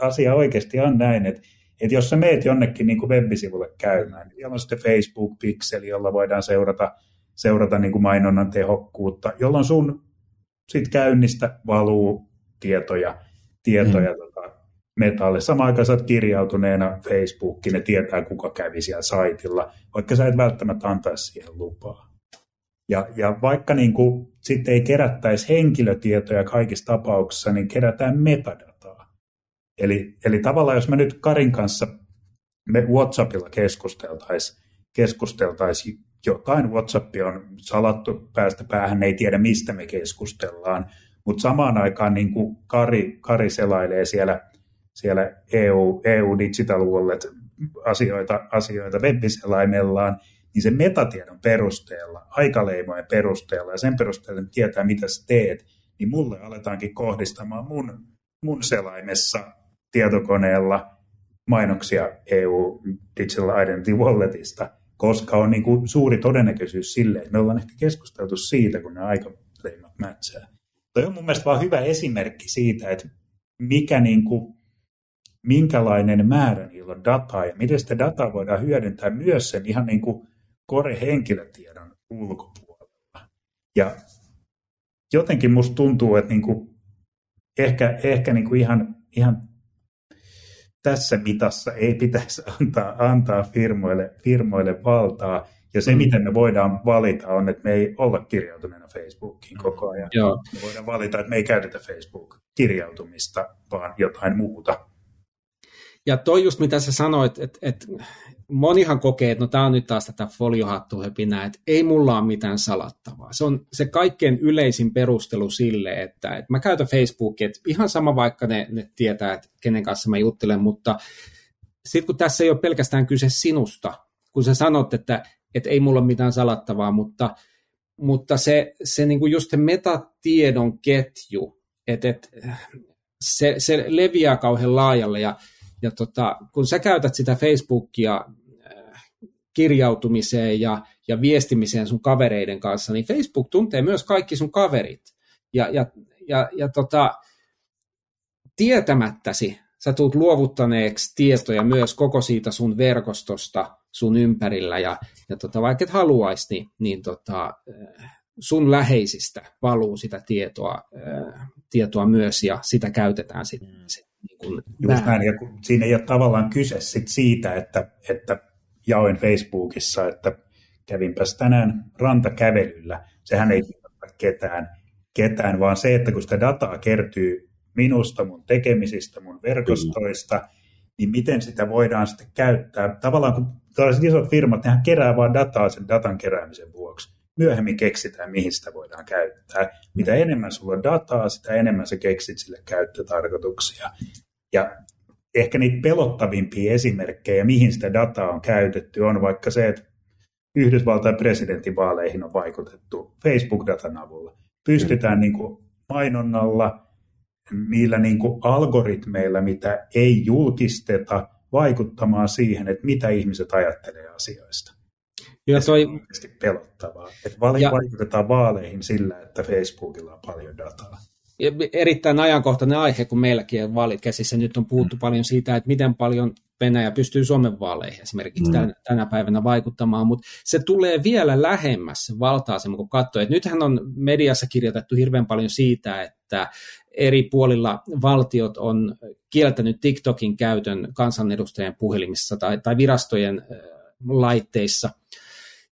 asia oikeasti on näin, että, että jos sä meet jonnekin niin kuin web-sivulle käymään, niin siellä on sitten Facebook-pikseli, jolla voidaan seurata, seurata niin kuin mainonnan tehokkuutta, jolloin sun sit käynnistä valuu tietoja, tietoja mm. tota, metalle. Samaan aikaan sä oot kirjautuneena Facebookiin, ne tietää kuka kävi siellä saitilla, vaikka sä et välttämättä antaisi siihen lupaa. Ja, ja vaikka niin kuin sitten ei kerättäisi henkilötietoja kaikissa tapauksissa, niin kerätään metadataa. Eli, eli tavallaan jos me nyt Karin kanssa me WhatsAppilla keskusteltaisiin keskusteltaisi jotain, WhatsApp on salattu päästä päähän, ei tiedä mistä me keskustellaan, mutta samaan aikaan niin kuin Kari, Kari selailee siellä, siellä EU, EU Digital Wallet asioita, asioita webbiselaimellaan, niin sen metatiedon perusteella, aikaleimojen perusteella ja sen perusteella, että tietää mitä sä teet, niin mulle aletaankin kohdistamaan mun, mun selaimessa tietokoneella mainoksia EU Digital Identity Walletista, koska on niin kuin suuri todennäköisyys sille, että me ollaan ehkä keskusteltu siitä, kun ne aikaleimat mätsää. Toi on mun mielestä vaan hyvä esimerkki siitä, että mikä niin kuin, minkälainen määrä niillä on dataa ja miten sitä dataa voidaan hyödyntää myös sen ihan niin kuin kore-henkilötiedon ulkopuolella. Ja jotenkin musta tuntuu, että niinku, ehkä, ehkä niinku ihan, ihan tässä mitassa ei pitäisi antaa, antaa firmoille, firmoille valtaa. Ja se, mm. miten me voidaan valita, on, että me ei olla kirjautuneena Facebookiin koko ajan. Joo. Me voidaan valita, että me ei käytetä Facebook-kirjautumista, vaan jotain muuta. Ja toi just mitä sä sanoit, että, että monihan kokee, että no tämä on nyt taas tätä foliohattuhöpinää, että ei mulla ole mitään salattavaa. Se on se kaikkein yleisin perustelu sille, että, että mä käytän Facebookia, että ihan sama vaikka ne, ne tietää, että kenen kanssa mä juttelen, mutta sitten kun tässä ei ole pelkästään kyse sinusta, kun sä sanot, että, että ei mulla ole mitään salattavaa, mutta, mutta se, se niin kuin just se metatiedon ketju, että, että se, se leviää kauhean laajalle ja ja tota, kun sä käytät sitä Facebookia äh, kirjautumiseen ja, ja viestimiseen sun kavereiden kanssa, niin Facebook tuntee myös kaikki sun kaverit. Ja, ja, ja, ja tota, tietämättäsi sä tulet luovuttaneeksi tietoja myös koko siitä sun verkostosta sun ympärillä, ja, ja tota, vaikka et haluaisi, niin, niin tota, äh, sun läheisistä valuu sitä tietoa, äh, tietoa myös, ja sitä käytetään sitten sit niin kuin Just näin, ja kun siinä ei ole tavallaan kyse sit siitä, että, että jaoin Facebookissa, että kävinpäs tänään rantakävelyllä. Sehän ei kiinnosta ketään, ketään, vaan se, että kun sitä dataa kertyy minusta, mun tekemisistä, mun verkostoista, Kyllä. niin miten sitä voidaan sitten käyttää. Tavallaan kun tällaiset isot firmat, nehän kerää vaan dataa sen datan keräämisen vuoksi myöhemmin keksitään, mihin sitä voidaan käyttää. Mitä enemmän sulla on dataa, sitä enemmän sä keksit sille käyttötarkoituksia. Ja ehkä niitä pelottavimpia esimerkkejä, mihin sitä dataa on käytetty, on vaikka se, että Yhdysvaltain presidentinvaaleihin on vaikutettu Facebook-datan avulla. Pystytään niin kuin mainonnalla, niillä niin kuin algoritmeilla, mitä ei julkisteta, vaikuttamaan siihen, että mitä ihmiset ajattelee asioista. Ja toi... Se on oikeasti pelottavaa. Että ja... vaikutetaan vaaleihin sillä, että Facebookilla on paljon dataa. Ja erittäin ajankohtainen aihe, kun meilläkin on vaalit käsissä. Nyt on puhuttu mm. paljon siitä, että miten paljon Venäjä pystyy Suomen vaaleihin esimerkiksi mm. tänä päivänä vaikuttamaan, mutta se tulee vielä lähemmäs valtaasemmin, kun katsoo. Että nythän on mediassa kirjoitettu hirveän paljon siitä, että eri puolilla valtiot on kieltänyt TikTokin käytön kansanedustajien puhelimissa tai, tai virastojen laitteissa –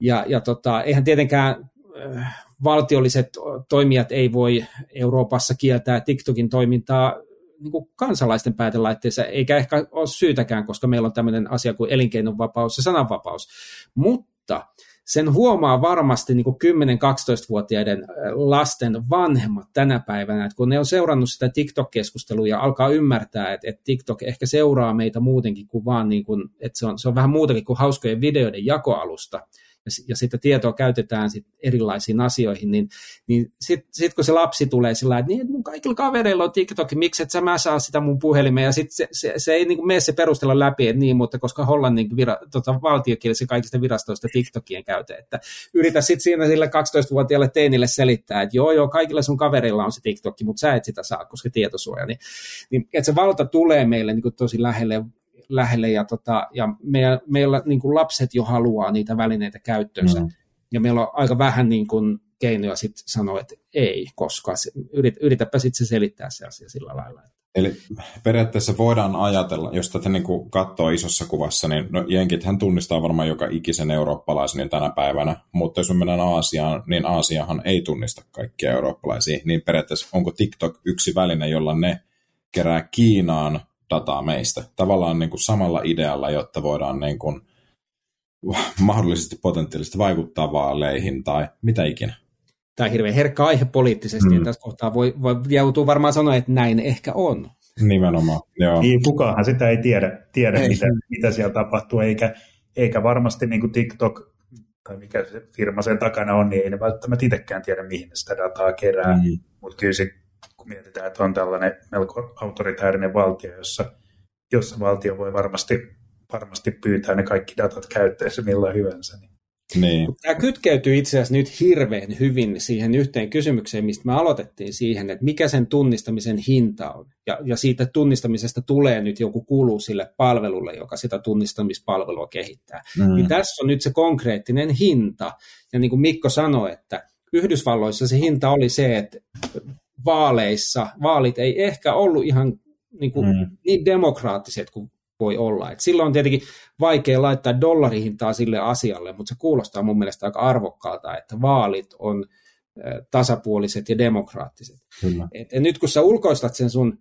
ja, ja tota, eihän tietenkään äh, valtiolliset toimijat ei voi Euroopassa kieltää TikTokin toimintaa niin kuin kansalaisten päätelaitteissa, eikä ehkä ole syytäkään, koska meillä on tämmöinen asia kuin elinkeinonvapaus ja sananvapaus. Mutta sen huomaa varmasti niin 10-12-vuotiaiden äh, lasten vanhemmat tänä päivänä, että kun ne on seurannut sitä TikTok-keskustelua ja alkaa ymmärtää, että, että TikTok ehkä seuraa meitä muutenkin kuin vaan, niin kuin, että se on, se on vähän muutakin kuin hauskojen videoiden jakoalusta, ja, sitä tietoa käytetään sit erilaisiin asioihin, niin, niin sitten sit kun se lapsi tulee sillä että niin, mun kaikilla kavereilla on TikTok, miksi et sä mä saa sitä mun puhelimeen, ja sitten se, se, se, ei niin mene se perustella läpi, että niin, mutta koska Hollannin vira, tota, valtiokielisen kaikista virastoista TikTokien käytä, että yritä sitten siinä sille 12-vuotiaalle teinille selittää, että joo, joo, kaikilla sun kavereilla on se TikTok, mutta sä et sitä saa, koska tietosuoja, niin, niin että se valta tulee meille niin kuin tosi lähelle lähelle ja, tota, ja meillä, meillä niin kuin lapset jo haluaa niitä välineitä käyttöönsä mm. ja meillä on aika vähän niin kuin keinoja sitten sanoa, että ei, koska se, yrit, yritäpä sitten se selittää se asia sillä lailla. Eli periaatteessa voidaan ajatella, jos tätä niin kuin katsoo isossa kuvassa, niin no, jenkithän tunnistaa varmaan joka ikisen eurooppalaisen niin tänä päivänä, mutta jos me mennään Aasiaan, niin Aasiahan ei tunnista kaikkia eurooppalaisia, niin periaatteessa onko TikTok yksi väline, jolla ne kerää Kiinaan dataa meistä. Tavallaan niin kuin samalla idealla, jotta voidaan niin kuin mahdollisesti potentiaalisesti vaikuttaa vaaleihin tai mitä ikinä. Tämä on hirveän herkkä aihe poliittisesti, mm. ja tässä kohtaa voi, voi joutuu varmaan sanoa, että näin ehkä on. Nimenomaan, joo. Niin, kukaanhan sitä ei tiedä, tiedä ei. Mitä, mitä siellä tapahtuu, eikä, eikä varmasti niin kuin TikTok tai mikä se firma sen takana on, niin ei ne välttämättä itsekään tiedä, mihin ne sitä dataa kerää. Mm. Mutta kyllä se kun mietitään, että on tällainen melko autoritäärinen valtio, jossa, jossa valtio voi varmasti, varmasti pyytää ne kaikki datat käyttöönsä milloin hyvänsä. Niin. Niin. Tämä kytkeytyy itse asiassa nyt hirveän hyvin siihen yhteen kysymykseen, mistä me aloitettiin siihen, että mikä sen tunnistamisen hinta on. Ja, ja siitä tunnistamisesta tulee nyt joku kulu sille palvelulle, joka sitä tunnistamispalvelua kehittää. Mm. Niin tässä on nyt se konkreettinen hinta. Ja niin kuin Mikko sanoi, että Yhdysvalloissa se hinta oli se, että vaaleissa vaalit ei ehkä ollut ihan niin, kuin, mm. niin demokraattiset kuin voi olla. Et silloin on tietenkin vaikea laittaa dollarihintaa sille asialle, mutta se kuulostaa mun mielestä aika arvokkaalta, että vaalit on tasapuoliset ja demokraattiset. Et, et nyt kun sä ulkoistat sen sun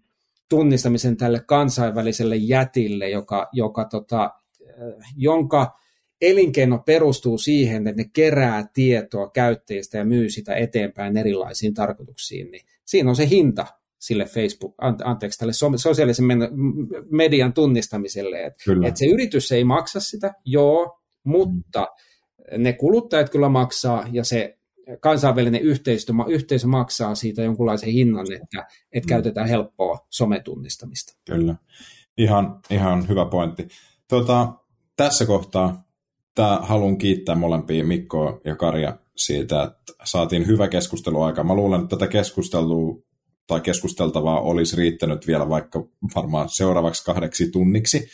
tunnistamisen tälle kansainväliselle jätille, joka, joka tota, jonka elinkeino perustuu siihen, että ne kerää tietoa käyttäjistä ja myy sitä eteenpäin erilaisiin tarkoituksiin, niin siinä on se hinta sille Facebook, anteeksi, tälle sosiaalisen median tunnistamiselle. Että et se yritys ei maksa sitä, joo, mutta mm. ne kuluttajat kyllä maksaa ja se kansainvälinen yhteisö, yhteisö maksaa siitä jonkunlaisen hinnan, että, että mm. käytetään helppoa sometunnistamista. Kyllä, ihan, ihan hyvä pointti. Tota, tässä kohtaa tää, haluan kiittää molempia Mikkoa ja Karja siitä, että saatiin hyvä keskustelu aika. Mä luulen, että tätä keskustelua tai keskusteltavaa olisi riittänyt vielä vaikka varmaan seuraavaksi kahdeksi tunniksi.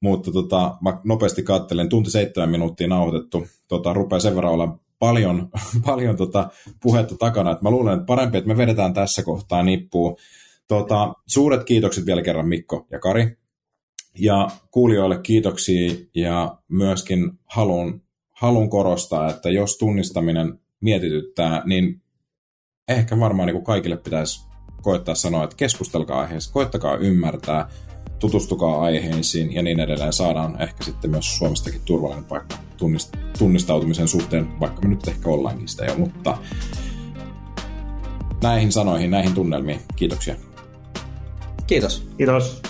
Mutta tota, mä nopeasti katselen, tunti seitsemän minuuttia nauhoitettu. Tota, rupeaa sen verran olla paljon, paljon tota puhetta takana, että mä luulen, että parempi, että me vedetään tässä kohtaa nippuun. Tota, suuret kiitokset vielä kerran Mikko ja Kari. Ja kuulijoille kiitoksia ja myöskin haluan, haluan korostaa, että jos tunnistaminen mietityttää, niin ehkä varmaan niin kuin kaikille pitäisi koittaa sanoa, että keskustelkaa aiheessa, koittakaa ymmärtää, tutustukaa aiheisiin ja niin edelleen. Saadaan ehkä sitten myös Suomestakin turvallinen paikka tunnist- tunnistautumisen suhteen, vaikka me nyt ehkä ollaankin sitä jo, mutta näihin sanoihin, näihin tunnelmiin, kiitoksia. Kiitos. Kiitos.